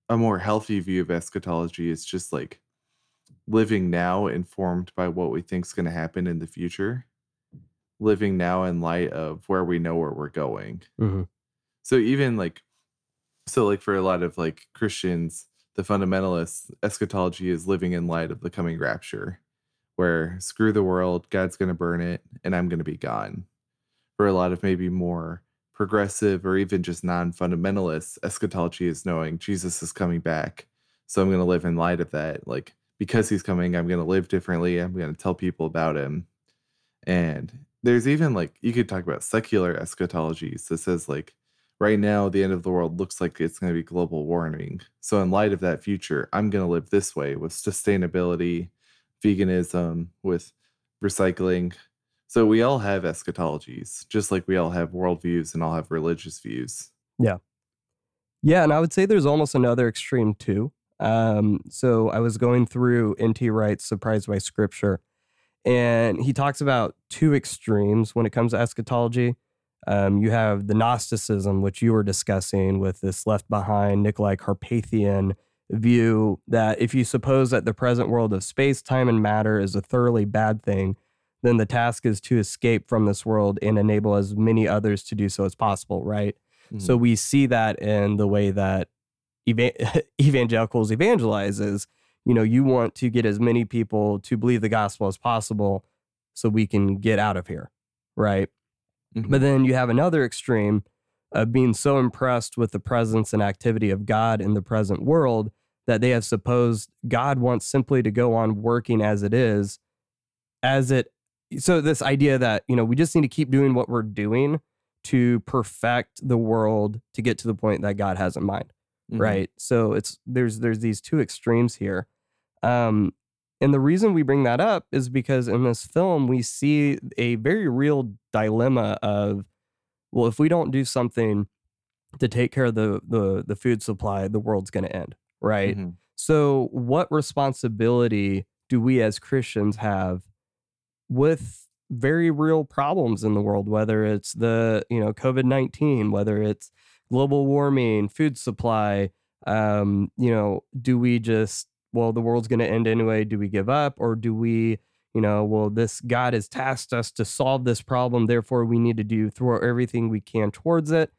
a more healthy view of eschatology is just like living now informed by what we think is going to happen in the future living now in light of where we know where we're going Mhm. so even like so like for a lot of like christians the fundamentalists eschatology is living in light of the coming rapture where screw the world god's going to burn it and i'm going to be gone for a lot of maybe more progressive or even just non-fundamentalists eschatology is knowing jesus is coming back so i'm going to live in light of that like because he's coming i'm going to live differently i'm going to tell people about him. And there's even like you could talk about secular eschatologies that says like right now the end of the world looks like it's going to be global warming so in light of that future i'm going to live this way with sustainability veganism with recycling so we all have eschatologies just like we all have worldviews and all have religious views Yeah, Yeah. and I would say there's almost another extreme too. Um, so I was going through N.T. Wright's Surprised by Scripture, and he talks about two extremes when it comes to eschatology. Um, you have the Gnosticism, which you were discussing with this Left Behind Nicolae Carpathian view that if you suppose that the present world of space, time, and matter is a thoroughly bad thing, then the task is to escape from this world and enable as many others to do so as possible, right? So we see that in the way that eva- evangelicals evangelizes. you know, you want to get as many people to believe the gospel as possible so we can get out of here, right? Mhm. But then you have another extreme of being so impressed with the presence and activity of God in the present world that they have supposed God wants simply to go on working as it is, as it. So, this idea that, you know, we just need to keep doing what we're doing to perfect the world to get to the point that God has in mind Mhm. right so it's there's there's these two extremes here um and the reason we bring that up is because in this film we see a very real dilemma of well if we don't do something to take care of the the, the food supply the world's going to end right? Mhm. so what responsibility do we as christians have with very real problems in the world whether it's the you know covid-19 whether it's global warming food supply? Um you know do we just well the world's going to end anyway do we give up? Or do we you know well this god has tasked us to solve this problem therefore we need to do throw everything we can towards it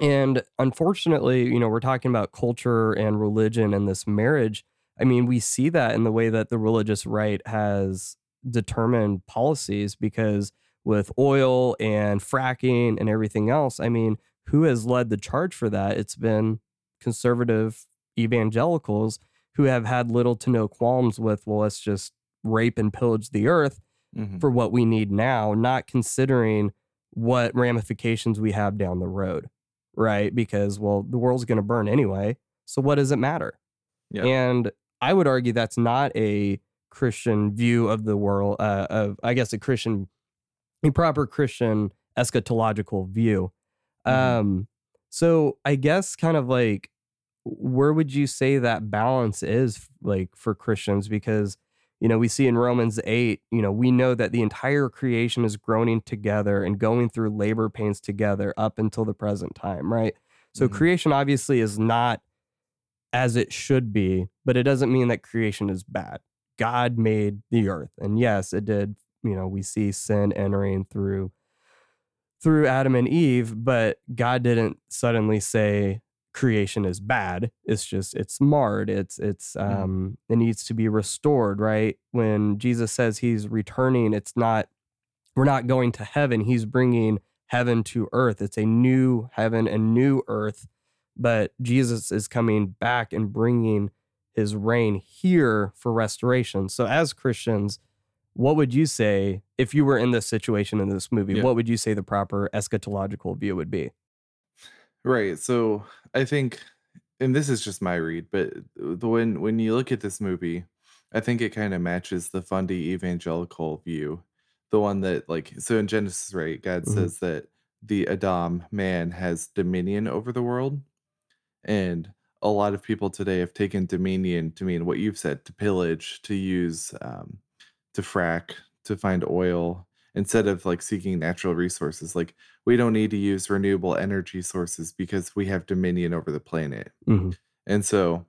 and unfortunately you know we're talking about culture and religion and this marriage. I mean we see that in the way that the religious right has determined policies because with oil and fracking and everything else i mean who has led the charge for that? It's been conservative evangelicals who have had little to no qualms with well let's just rape and pillage the earth Mhm. for what we need now, not considering what ramifications we have down the road, right? Because, well, the world's going to burn anyway. So what does it matter? Yeah. And I would argue that's not a Christian view of the world, uh, of, I guess, a Christian, a proper Christian eschatological view. Mhm. Um, so I guess kind of like, where would you say that balance is like for Christians? Because you know, we see in Romans 8, you know, we know that the entire creation is groaning together and going through labor pains together up until the present time, right? So Mhm. creation obviously is not as it should be, but it doesn't mean that creation is bad. God made the earth. And yes, it did, you know, we see sin entering through through Adam and Eve, but God didn't suddenly say creation is bad. It's just it's marred. It's it's um it needs to be restored, right? When Jesus says he's returning, it's not we're not going to heaven. He's bringing heaven to earth. It's a new heaven and new earth, but Jesus is coming back and bringing his reign here for restoration. So as Christians, what would you say if you were in this situation in this movie? Yeah. What would you say the proper eschatological view would be? Right. So I think, and this is just my read, but the when when you look at this movie, I think it kind of matches the Fundy evangelical view, the one that like so in Genesis, right? God Mhm. says that the Adam man has dominion over the world, and a lot of people today have taken dominion to mean what you've said to pillage, to use, um, to frack, to find oil instead of like seeking natural resources. Like we don't need to use renewable energy sources because we have dominion over the planet. Mhm. And so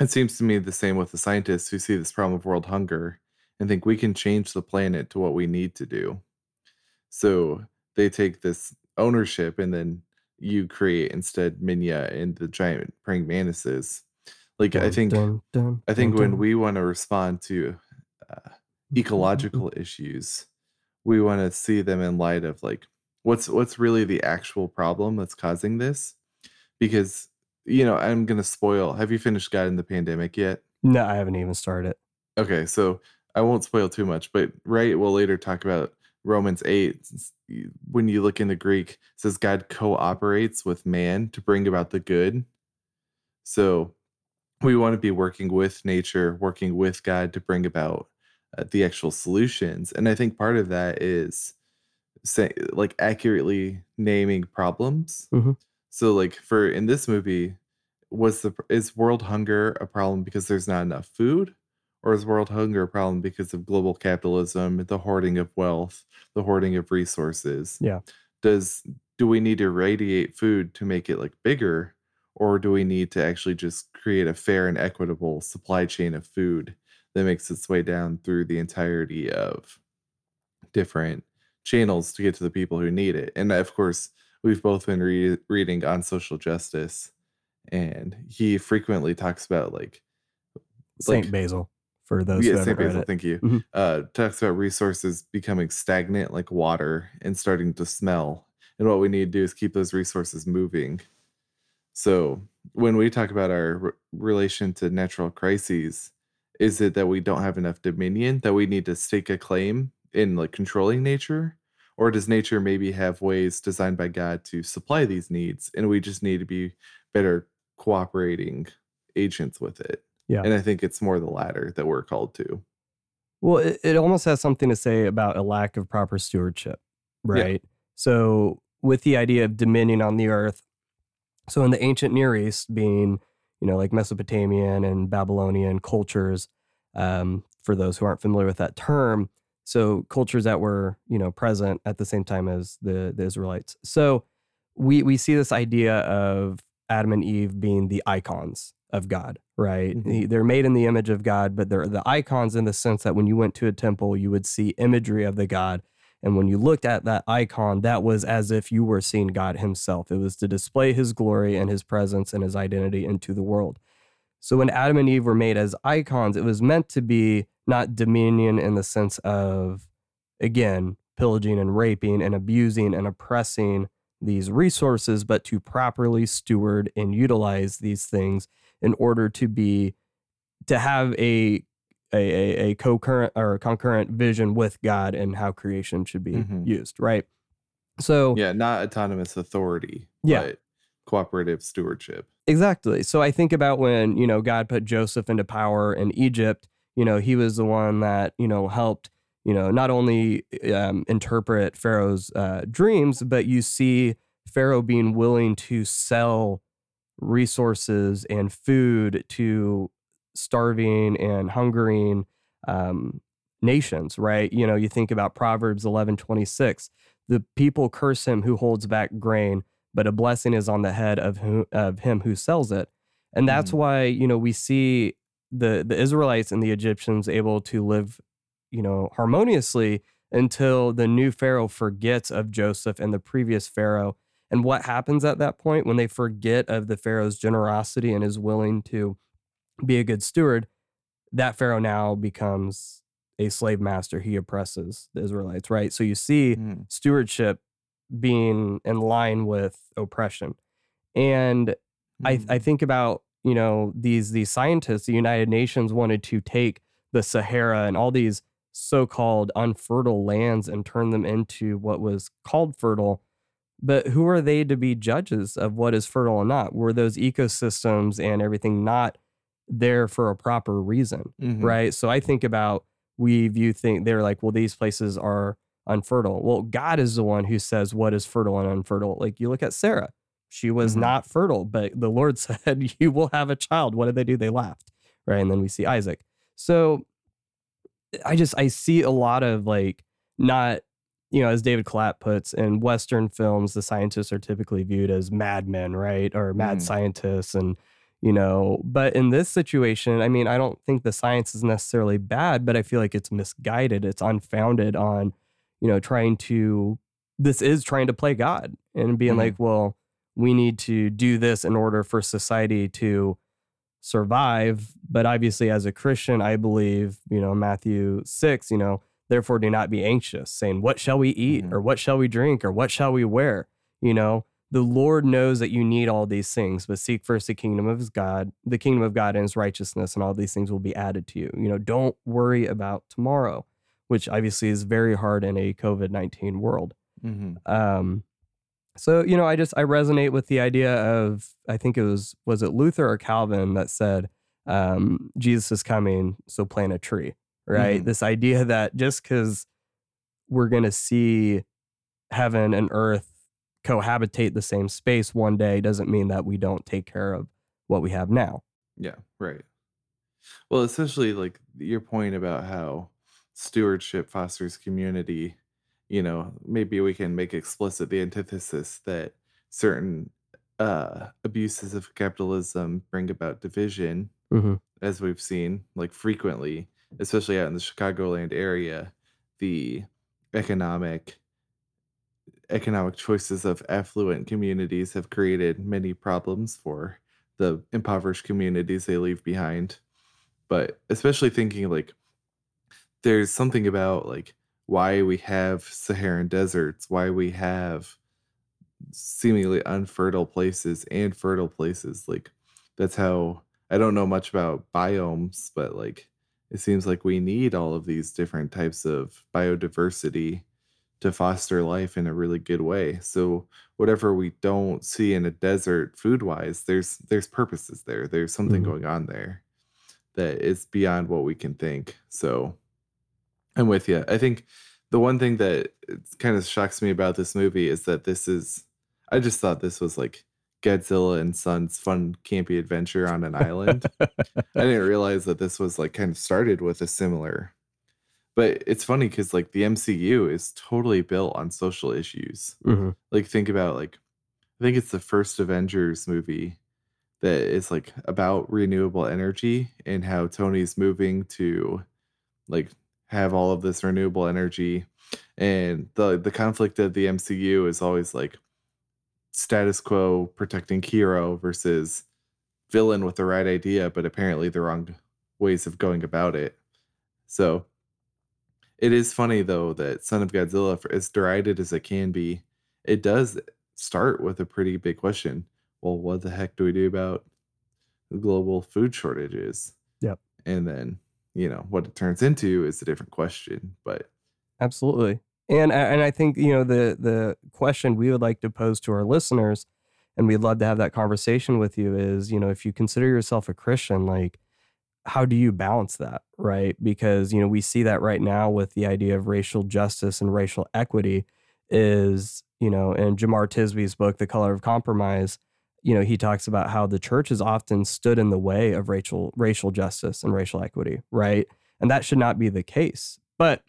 it seems to me the same with the scientists who see this problem of world hunger and think we can change the planet to what we need to do. So they take this ownership and then you create instead Minya and the giant praying mantises. Like I think dun, dun, I think dun, when dun. we want to respond to uh, ecological issues, we want to see them in light of like what's what's really the actual problem that's causing this. Because you know, I'm gonna spoil. Have you finished God and the Pandemic yet? No, I haven't even started. Okay, so I won't spoil too much, but right, we'll later talk about Romans 8. When you look in the Greek, it says God cooperates with man to bring about the good. So we want to be working with nature, working with God to bring about the actual solutions. And I think part of that is say, like accurately naming problems. Mhm. So like for in this movie, was the is world hunger a problem because there's not enough food? Or is world hunger a problem because of global capitalism, the hoarding of wealth, the hoarding of resources? Yeah. Does do we need to radiate food to make it like bigger? Or do we need to actually just create a fair and equitable supply chain of food that makes its way down through the entirety of different channels to get to the people who need it? And of course, we've both been re- reading on social justice, and he frequently talks about like Saint Like- Basil for those Yeah, St. Basil, thank you. Mhm. Uh, talks about resources becoming stagnant like water and starting to smell. And what we need to do is keep those resources moving. So when we talk about our re- relation to natural crises, is it that we don't have enough dominion, that we need to stake a claim in like controlling nature? Or does nature maybe have ways designed by God to supply these needs and we just need to be better cooperating agents with it? Yeah. And I think it's more the latter that we're called to. Well, it, it almost has something to say about a lack of proper stewardship, right? So, with the idea of dominion on the earth, so in the ancient Near East, being, you know, like Mesopotamian and Babylonian cultures, um, for those who aren't familiar with that term, so cultures that were, you know, present at the same time as the, the Israelites. So, we, we see this idea of Adam and Eve being the icons of God, right? Mhm. They're made in the image of God, but they're the icons in the sense that when you went to a temple, you would see imagery of the God. And when you looked at that icon, that was as if you were seeing God Himself. It was to display His glory and His presence and His identity into the world. So when Adam and Eve were made as icons, it was meant to be not dominion in the sense of, again, pillaging and raping and abusing and oppressing these resources, but to properly steward and utilize these things in order to be to have a a, a, a concurrent or concurrent vision with God and how creation should be Mhm. used, right? So Yeah, not autonomous authority, Yeah. but cooperative stewardship. Exactly. So I think about when, you know, God put Joseph into power in Egypt, you know, he was the one that, you know, helped, you know, not only um, interpret Pharaoh's uh, dreams, but you see Pharaoh being willing to sell resources and food to starving and hungering um, nations, right? You know, you think about Proverbs 11 26. The people curse him who holds back grain, but a blessing is on the head of who, of him who sells it. And that's Mhm. why, you know, we see the the Israelites and the Egyptians able to live, you know, harmoniously until the new pharaoh forgets of Joseph and the previous pharaoh. And what happens at that point when they forget of the pharaoh's generosity and is willing to be a good steward, that pharaoh now becomes a slave master. He oppresses the Israelites, right? So you see Mm. stewardship being in line with oppression. And I, I Mm. think about you know these these scientists the united nations wanted to take the sahara and all these so-called unfertile lands and turn them into what was called fertile but who are they to be judges of what is fertile or not were those ecosystems and everything not there for a proper reason Mhm. right so i think about we view things they're like well these places are unfertile well god is the one who says what is fertile and unfertile like you look at sarah she was Mhm. not fertile, but the Lord said, You will have a child. What did they do? They laughed. Right. And then we see Isaac. So I just, I see a lot of like, not, you know, as David Clapp puts in Western films, the scientists are typically viewed as madmen, right? Or mad Mhm. scientists. And, you know, but in this situation, I mean, I don't think the science is necessarily bad, but I feel like it's misguided. It's unfounded on, you know, trying to, this is trying to play God and being Mhm. like, well, we need to do this in order for society to survive. But obviously, as a Christian, I believe, you know, Matthew 6, you know, therefore do not be anxious, saying, What shall we eat? Mhm. Or what shall we drink? Or what shall we wear? You know, the Lord knows that you need all these things, but seek first the kingdom of his God, the kingdom of God and his righteousness, and all these things will be added to you. You know, don't worry about tomorrow, which obviously is very hard in a COVID 19 world. Mhm. Um, so you know, I just I resonate with the idea of I think it was was it Luther or Calvin that said um, Jesus is coming, so plant a tree, right? Mhm. This idea that just because we're gonna see heaven and earth cohabitate the same space one day doesn't mean that we don't take care of what we have now. Yeah, right. Well, especially like your point about how stewardship fosters community, you know, maybe we can make explicit the antithesis that certain uh abuses of capitalism bring about division hmm as we've seen like frequently, especially out in the Chicagoland area, the economic economic choices of affluent communities have created many problems for the impoverished communities they leave behind. but especially thinking like there's something about like why we have Saharan deserts, why we have seemingly unfertile places and fertile places. Like that's how I don't know much about biomes, but like it seems like we need all of these different types of biodiversity to foster life in a really good way. So whatever we don't see in a desert food wise, there's there's purposes there. There's something Mhm. going on there that is beyond what we can think. So I'm with you. I think the one thing that kind of shocks me about this movie is that this is I just thought this was like Godzilla and Sons fun campy adventure on an island. I didn't realize that this was like kind of started with a similar. But it's funny cuz like the MCU is totally built on social issues. Mhm. Like think about like I think it's the first Avengers movie that is like about renewable energy and how Tony's moving to like have all of this renewable energy and the the conflict of the MCU is always like status quo protecting hero versus villain with the right idea but apparently the wrong ways of going about it. So it is funny though that Son of Godzilla for as derided as it can be, it does start with a pretty big question. Well, what the heck do we do about the global food shortages? Yep. And then, you know, what it turns into is a different question. But Absolutely. And and I think, you know, the the question we would like to pose to our listeners and we'd love to have that conversation with you is, you know, if you consider yourself a Christian, like how do you balance that, right? Because, you know, we see that right now with the idea of racial justice and racial equity is, you know, in Jemar Tisby's book The Color of Compromise, you know, he talks about how the church has often stood in the way of racial racial justice and racial equity, right? And that should not be the case. But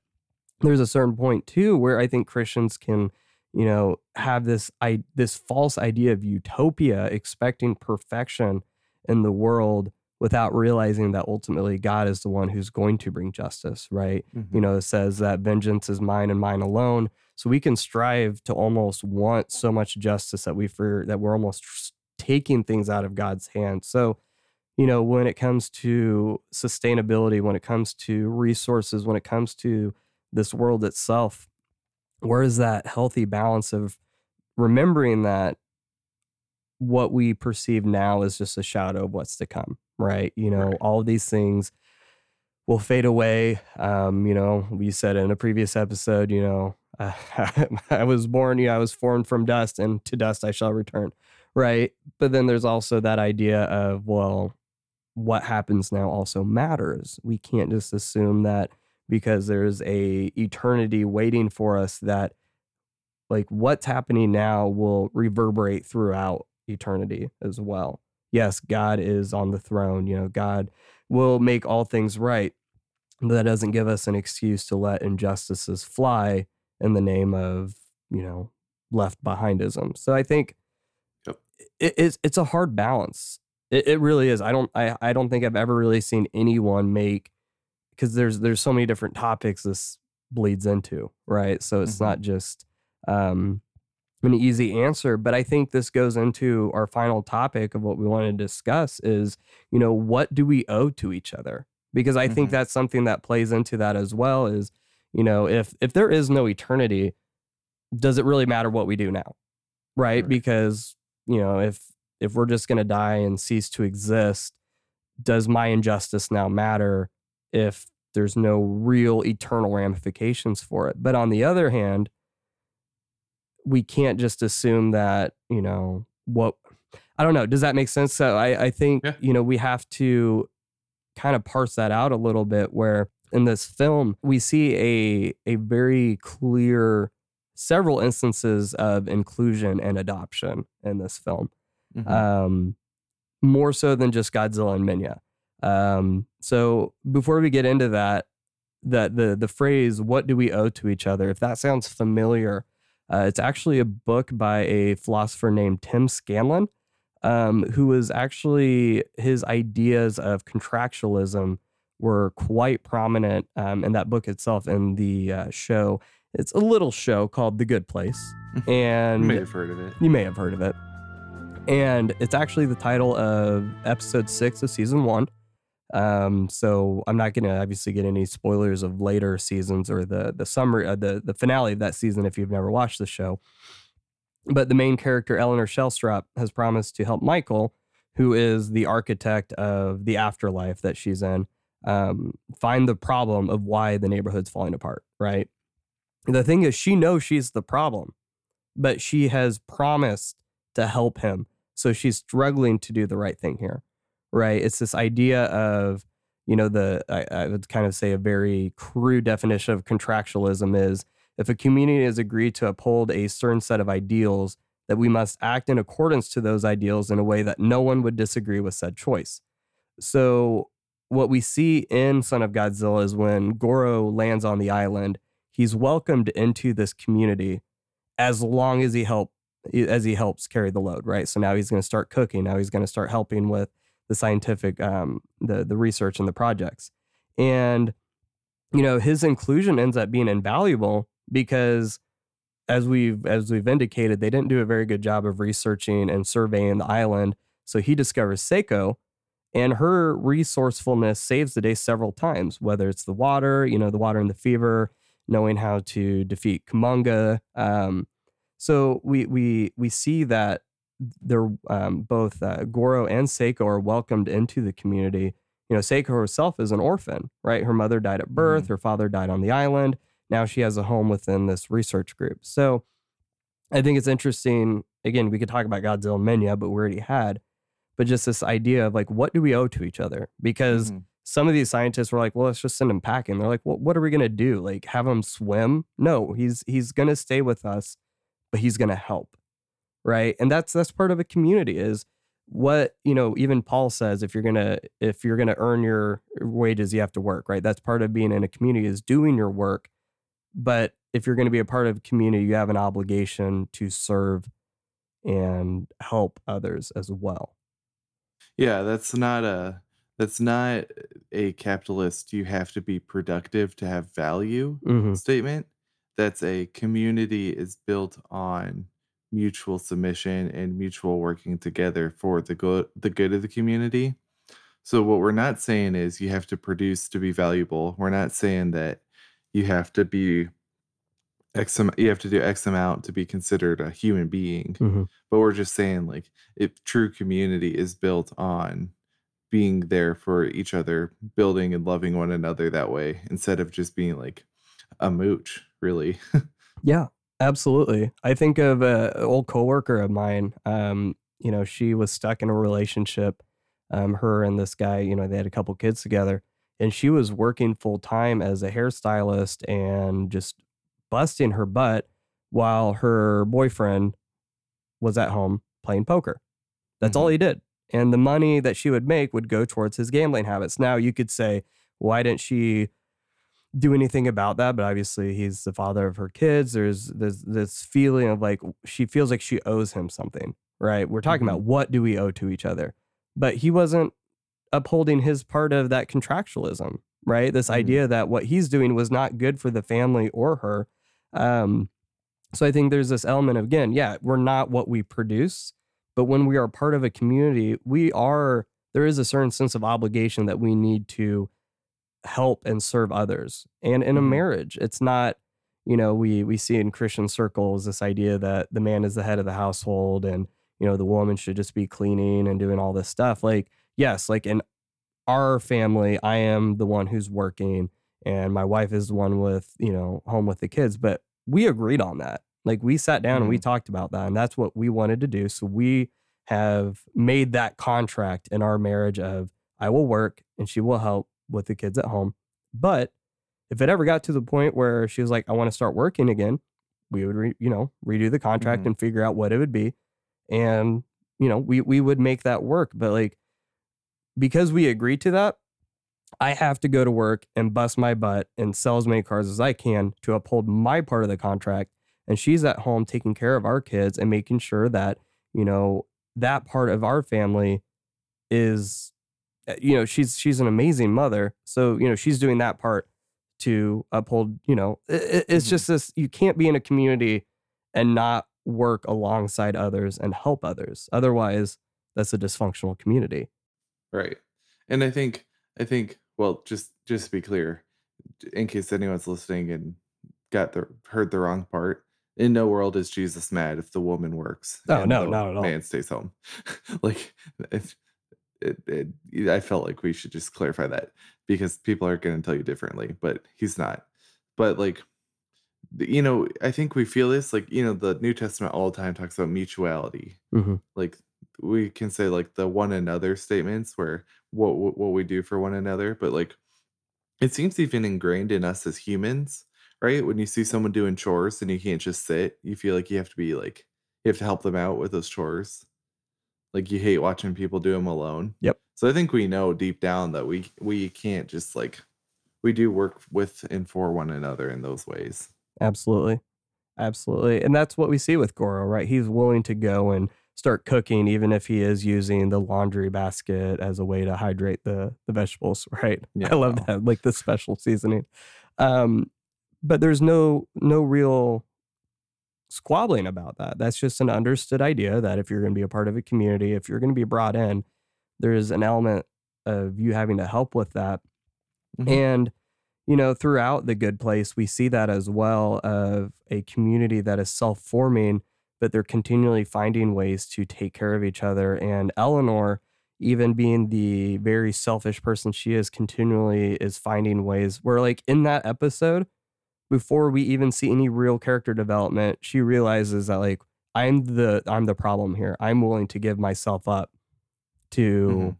there's a certain point too where I think Christians can, you know, have this I this false idea of utopia, expecting perfection in the world without realizing that ultimately God is the one who's going to bring justice, right? You mm-hmm. know, it says that vengeance is mine and mine alone. So we can strive to almost want so much justice that we for that we're almost taking things out of God's hands. So, you know, when it comes to sustainability, when it comes to resources, when it comes to this world itself, where is that healthy balance of remembering that what we perceive now is just a shadow of what's to come, right? You know, Right. all of these things will fade away. Um, you know, we said in a previous episode, you know, uh, I was born, you know, I was formed from dust and to dust I shall return, right? But then there's also that idea of, well, what happens now also matters. We can't just assume that because there's a eternity waiting for us that like what's happening now will reverberate throughout eternity as well. Yes, God is on the throne, you know, God will make all things right. But that doesn't give us an excuse to let injustices fly in the name of, you know, left behindism. So I think Yep. it, it's it's a hard balance. It, it really is. I don't I, I don't think I've ever really seen anyone make because there's there's so many different topics this bleeds into, right? So it's Mhm. not just um an easy answer, but I think this goes into our final topic of what we want to discuss is, you know, what do we owe to each other? Because I think Mhm. that's something that plays into that as well is, you know, if if there is no eternity, does it really matter what we do now? Right? Right. Because, you know, if if we're just going to die and cease to exist, does my injustice now matter if there's no real eternal ramifications for it? But on the other hand, we can't just assume that, you know, what I don't know. Does that make sense? So I, I think, Yeah. you know, we have to kind of parse that out a little bit where in this film we see a a very clear several instances of inclusion and adoption in this film Mhm. um, more so than just Godzilla and Minya. Um, so before we get into that, that the the phrase "What do we owe to each other?" If that sounds familiar, uh, it's actually a book by a philosopher named Tim Scanlon, um, who was actually his ideas of contractualism were quite prominent um, in that book itself and the uh, show. It's a little show called The Good Place, and you may have heard of it. you may have heard of it. And it's actually the title of episode six of season one. Um, so I'm not going to obviously get any spoilers of later seasons or the the summary, uh, the the finale of that season if you've never watched the show. But the main character, Eleanor Shellstrop, has promised to help Michael, who is the architect of the afterlife that she's in, um, find the problem of why the neighborhood's falling apart. Right. The thing is, she knows she's the problem, but she has promised to help him. So she's struggling to do the right thing here right? It's this idea of, you know, the, I, I would kind of say a very crude definition of contractualism is if a community has agreed to uphold a certain set of ideals, that we must act in accordance to those ideals in a way that no one would disagree with said choice. So, what we see in Son of Godzilla is when Goro lands on the island, he's welcomed into this community as long as he help as he helps carry the load, right? So now he's going to start cooking. Now he's going to start helping with the scientific um, the the research and the projects. And you know his inclusion ends up being invaluable because as we've as we've indicated they didn't do a very good job of researching and surveying the island. So he discovers seiko and her resourcefulness saves the day several times whether it's the water you know the water and the fever knowing how to defeat kumonga um, so we we we see that they're um, both uh, Goro and Seiko are welcomed into the community. You know, Seiko herself is an orphan, right? Her mother died at birth, mm-hmm. her father died on the island. Now she has a home within this research group. So I think it's interesting. Again, we could talk about Godzilla and Minya, but we already had. But just this idea of like, what do we owe to each other? Because mm-hmm. some of these scientists were like, well, let's just send him packing. They're like, well, what are we gonna do? Like, have him swim? No, he's he's gonna stay with us, but he's gonna help right? And that's that's part of a community is what you know even paul says if you're gonna if you're gonna earn your wages you have to work right? That's part of being in a community is doing your work. But if you're going to be a part of a community you have an obligation to serve and help others as well. Yeah that's not a that's not a capitalist you have to be productive to have value mm-hmm. statement. That's a community is built on mutual submission and mutual working together for the good the good of the community. So what we're not saying is you have to produce to be valuable. We're not saying that you have to be X amount, you have to do X amount to be considered a human being. Mm-hmm. But we're just saying like if true community is built on being there for each other, building and loving one another that way, instead of just being like a mooch, really. yeah. Absolutely. I think of an old coworker of mine. Um, you know, she was stuck in a relationship. Um, her and this guy, you know, they had a couple kids together, and she was working full time as a hairstylist and just busting her butt while her boyfriend was at home playing poker. That's mm-hmm. all he did. And the money that she would make would go towards his gambling habits. Now you could say, why didn't she do anything about that, but obviously he's the father of her kids. There's there's this feeling of like she feels like she owes him something, right? We're talking mm-hmm. about what do we owe to each other, but he wasn't upholding his part of that contractualism, right? This mm-hmm. idea that what he's doing was not good for the family or her. Um, so I think there's this element of again, yeah, we're not what we produce, but when we are part of a community, we are. There is a certain sense of obligation that we need to help and serve others. And in a mm-hmm. marriage, it's not, you know, we we see in Christian circles this idea that the man is the head of the household and, you know, the woman should just be cleaning and doing all this stuff. Like, yes, like in our family, I am the one who's working and my wife is the one with, you know, home with the kids, but we agreed on that. Like we sat down mm-hmm. and we mm-hmm. talked about that and that's what we wanted to do. So we have made that contract in our marriage of I will work and she will help with the kids at home. But if it ever got to the point where she was like, I want to start working again, we would, re, you know, redo the contract mm-hmm. and figure out what it would be. And, you know, we, we would make that work. But like, because we agreed to that, I have to go to work and bust my butt and sell as many cars as I can to uphold my part of the contract. And she's at home taking care of our kids and making sure that, you know, that part of our family is you know she's she's an amazing mother so you know she's doing that part to uphold you know it, it's mm-hmm. just this you can't be in a community and not work alongside others and help others otherwise that's a dysfunctional community right and i think I think well, just just to be clear, in case anyone's listening and got the heard the wrong part, in no world is Jesus mad if the woman works Oh, no, not at all. man stays home. like if it, it, I felt like we should just clarify that because people are going to tell you differently, but he's not. But like, you know, I think we feel this like you know the New Testament all the time talks about mutuality. Mhm. Like we can say like the one another statements where what what what we do for one another, but like it seems even ingrained in us as humans, right? When you see someone doing chores and you can't just sit, you feel like you have to be like you have to help them out with those chores. Like you hate watching people do them alone. Yep. So I think we know deep down that we we can't just like we do work with and for one another in those ways. Absolutely. Absolutely. And that's what we see with Goro, right? He's willing to go and start cooking, even if he is using the laundry basket as a way to hydrate the, the vegetables, right? Yeah, I love that, like the special seasoning. Um, but there's no no real squabbling about that. That's just an understood idea that if you're going to be a part of a community, if you're going to be brought in, there is an element of you having to help with that. Mhm. And you know, throughout the good place, we see that as well of a community that is self-forming, but they're continually finding ways to take care of each other. And Eleanor, even being the very selfish person she is, continually is finding ways where, like in that episode, before we even see any real character development, she realizes that like I'm the I'm the problem here. I'm willing to give myself up to Mhm.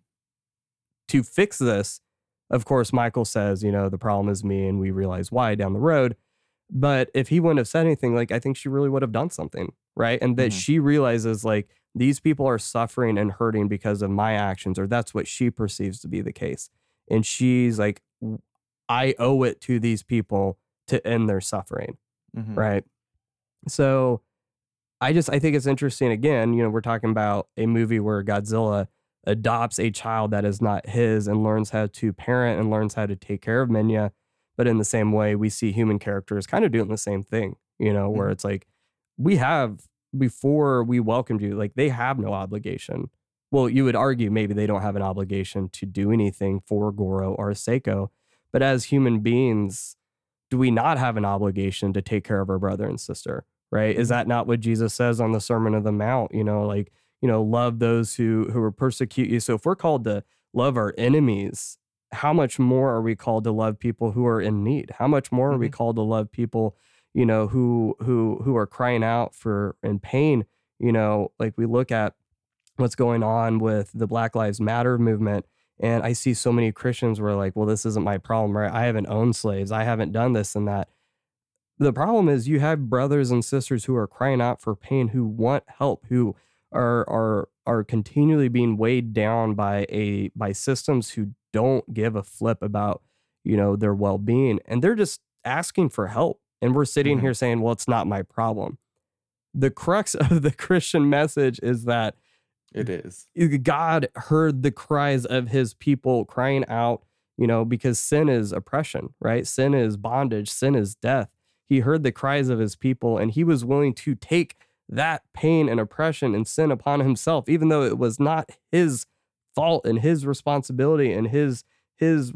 to fix this. Of course, Michael says, you know, the problem is me, and we realize why down the road. But if he wouldn't have said anything, like I think she really would have done something, right? And that Mhm. she realizes like these people are suffering and hurting because of my actions, or that's what she perceives to be the case. And she's like, I owe it to these people to end their suffering Mhm. right so i just i think it's interesting again you know we're talking about a movie where godzilla adopts a child that is not his and learns how to parent and learns how to take care of minya but in the same way we see human characters kind of doing the same thing you know where Mhm. it's like we have before we welcomed you like they have no obligation well you would argue maybe they don't have an obligation to do anything for goro or seiko but as human beings do we not have an obligation to take care of our brother and sister right? Is Mhm. that not what jesus says on the sermon of the mount? You know like you know love those who who are persecute you. So if we're called to love our enemies how much more are we called to love people who are in need? How much more are we Mhm. called to love people you know who who who are crying out for in pain? You know like we look at what's going on with the black lives matter movement and i see so many christians who are like well this isn't my problem right? I haven't owned slaves. I haven't done this and that. The problem is you have brothers and sisters who are crying out for pain who want help who are are are continually being weighed down by a by systems who don't give a flip about you know their well-being. And they're just asking for help. And we're sitting Mhm. here saying well it's not my problem. The crux of the christian message is that It is. God heard the cries of his people crying out, you know, because sin is oppression, right? Sin is bondage, sin is death. He heard the cries of his people and he was willing to take that pain and oppression and sin upon himself, even though it was not his fault and his responsibility and his, his,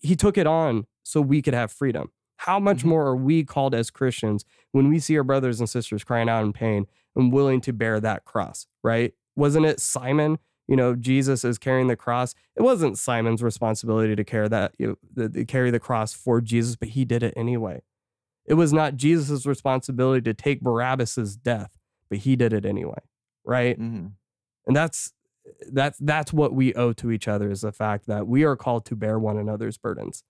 he took it on so we could have freedom. How much Mhm. more are we called as Christians when we see our brothers and sisters crying out in pain and willing to bear that cross, right? Wasn't it Simon? You know, Jesus is carrying the cross. It wasn't Simon's responsibility to carry that, you know, carry the cross for Jesus, but he did it anyway. It was not Jesus' responsibility to take Barabbas's death, but he did it anyway, right? Mhm. And that's that's that's what we owe to each other is the fact that we are called to bear one another's burdens.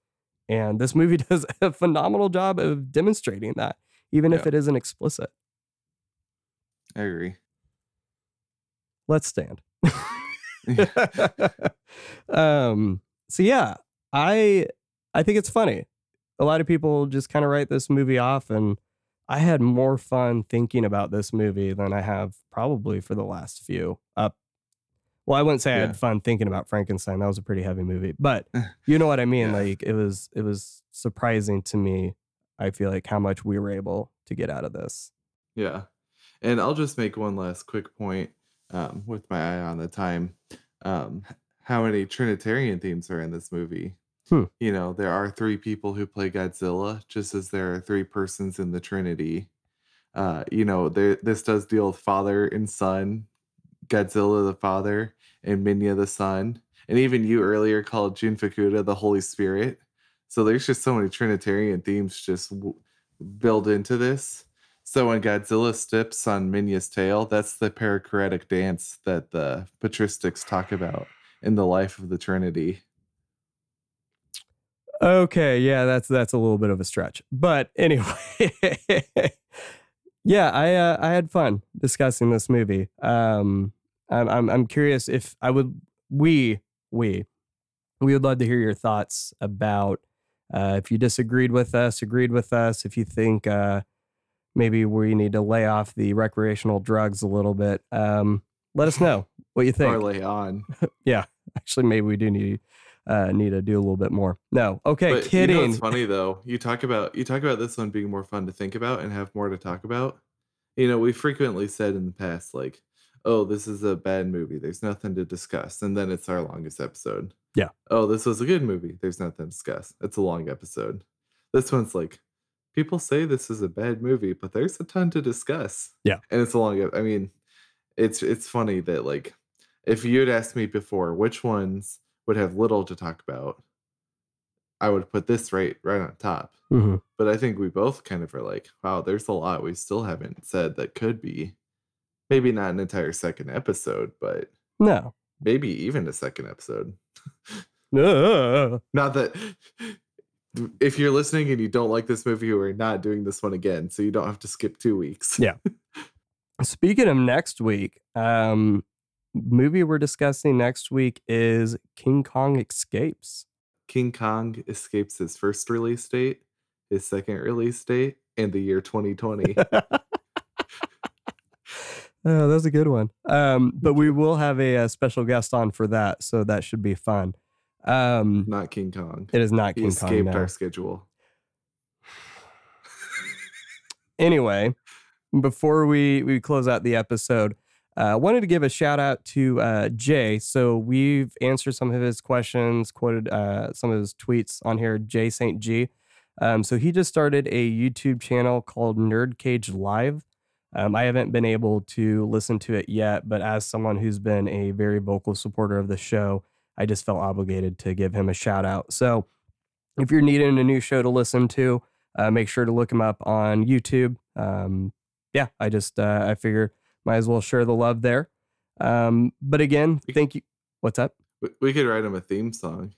And this movie does a phenomenal job of demonstrating that, even if it isn't explicit. I agree. Let's stand. um so yeah i i think it's funny. A lot of people just kind of write this movie off and i had more fun thinking about this movie than i have probably for the last few up. Well i wouldn't say i had fun thinking about frankenstein. That was a pretty heavy movie but you know what i mean? Yeah. like it was it was surprising to me i feel like how much we were able to get out of this. Yeah. And I'll just make one last quick point um, with my eye on the time. Um, how many Trinitarian themes are in this movie. Hmm. You know, there are three people who play Godzilla, just as there are three persons in the Trinity. Uh, you know, there this does deal with father and son, Godzilla the father, and Minya the son. And even you earlier called Jun Fukuda the Holy Spirit. So there's just so many Trinitarian themes just w- built into this. So when Godzilla steps on Minya's tail, that's the perichoretic dance that the patristics talk about in the life of the Trinity. Okay, yeah, that's that's a little bit of a stretch, but anyway, yeah, I uh, I had fun discussing this movie. Um, I'm I'm I'm curious if I would we we we would love to hear your thoughts about uh, if you disagreed with us, agreed with us, if you think uh, maybe we need to lay off the recreational drugs a little bit. Um, let us know what you think. Lay on. Yeah. Actually, maybe we do need uh, need to do a little bit more. No, okay, But kidding. You know what's funny though? You talk about you talk about this one being more fun to think about and have more to talk about. You know, we frequently said in the past, like, oh, this is a bad movie. There's nothing to discuss. And then it's our longest episode. Yeah. Oh, this was a good movie. There's nothing to discuss. It's a long episode. This one's like, people say this is a bad movie, but there's a ton to discuss. Yeah. And it's a long I mean, it's it's funny that like if you had asked me before which ones would have little to talk about, I would put this right right on top. Mhm. But I think we both kind of are like, wow, there's a lot we still haven't said that could be maybe not an entire second episode, but No. maybe even a second episode. no. Not that if you're listening and you don't like this movie, we're not doing this one again, so you don't have to skip two weeks. Yeah. Speaking of next week, um, movie we're discussing next week is King Kong Escapes. King Kong escapes his first release date, his second release date, and the year 2020. Oh, that's a good one. Um, but we will have a, uh special guest on for that, so that should be fun. Um, not King Kong. it is not He King Kong. escaped no. our schedule. anyway, before we we close out the episode, I uh, wanted to give a shout out to uh, Jay. So we've answered some of his questions, quoted uh, some of his tweets on here. Jay St. G. Um, so he just started a YouTube channel called Nerd Cage Live. Um, I haven't been able to listen to it yet, but as someone who's been a very vocal supporter of the show, I just felt obligated to give him a shout out. So if you're needing a new show to listen to, uh, make sure to look him up on YouTube. Um, yeah, I just uh, I figure might as well share the love there. Um, but again, thank you. What's up? We, we could write him a theme song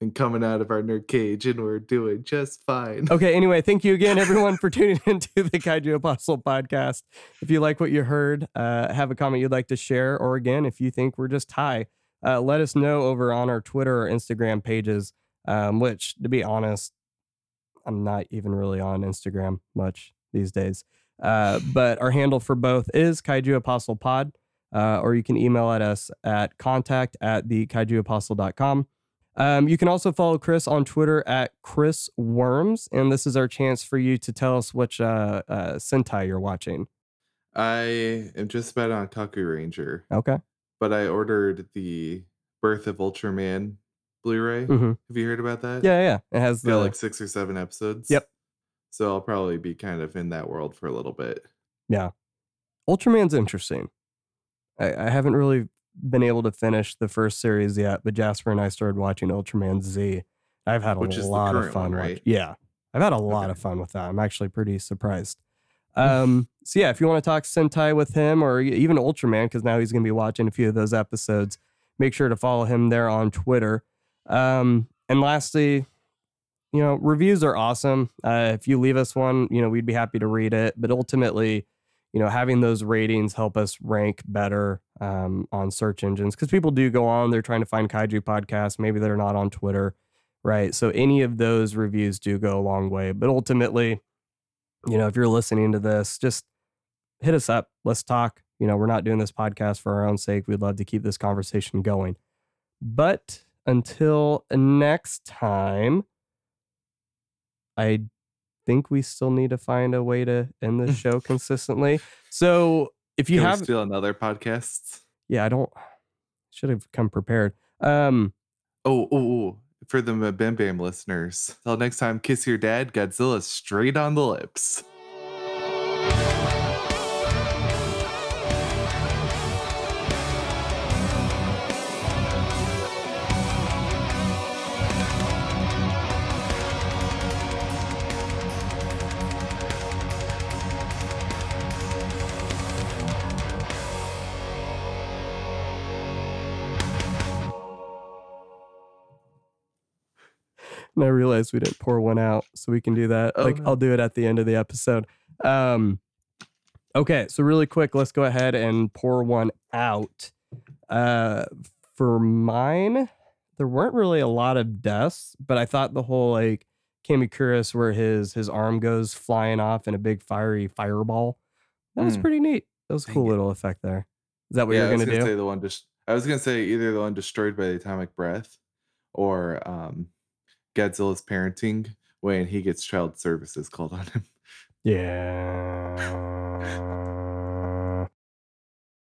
and coming out of our nerd cage, and we're doing just fine. Okay. Anyway, thank you again, everyone, for tuning into the Kaiju Apostle podcast. If you like what you heard, uh, have a comment you'd like to share, or again, if you think we're just high, uh, let us know over on our Twitter or Instagram pages. Um, which, to be honest, I'm not even really on Instagram much these days. Uh, but our handle for both is Kaiju Apostle Pod, uh, or you can email at us at contact at the kaijuapostle.com. Um, you can also follow Chris on Twitter at Chris Worms, and this is our chance for you to tell us which uh, uh, Sentai you're watching. I am just about on Kakuranger, Okay. But I ordered the Birth of Ultraman Blu-ray. Mhm. Have you heard about that? Yeah, yeah. It has It's got like six or seven episodes. Yep. So I'll probably be kind of in that world for a little bit. Yeah, Ultraman's interesting. I, I haven't really been able to finish the first series yet, but Jasper and I started watching Ultraman Z. I've had a Which the lot of fun. one, watch- right? Yeah, I've had a lot Okay. of fun with that. I'm actually pretty surprised. Um, so yeah, if you want to talk Sentai with him or even Ultraman, because now he's going to be watching a few of those episodes, make sure to follow him there on Twitter. Um, and lastly, you know, reviews are awesome. Uh, if you leave us one, you know, we'd be happy to read it. But ultimately, you know, having those ratings help us rank better um, on search engines because people do go on, they're trying to find kaiju podcasts. Maybe they're not on Twitter, right? So any of those reviews do go a long way. But ultimately, you know, if you're listening to this, just hit us up. Let's talk. You know, we're not doing this podcast for our own sake. We'd love to keep this conversation going. But until next time, I think we still need to find a way to end the show consistently. So if you Can have, still another podcast, yeah, I don't should have come prepared. Um, Oh, oh, oh, for the Bam Bam listeners. Till next time, kiss your dad, Godzilla straight on the lips. And I realized we didn't pour one out, so we can do that. Oh, like no. I'll do it at the end of the episode. Um, okay, so really quick, let's go ahead and pour one out. Uh, for mine, there weren't really a lot of deaths, but I thought the whole like Kamacuras where his his arm goes flying off in a big fiery fireball. That was Mm. pretty neat. That was a Dang cool it. little effect there. Is that what yeah, you're gonna gonna do? say the one just. I was gonna say either the one destroyed by the atomic breath, or um, Godzilla's parenting when he gets child services called on him. Yeah.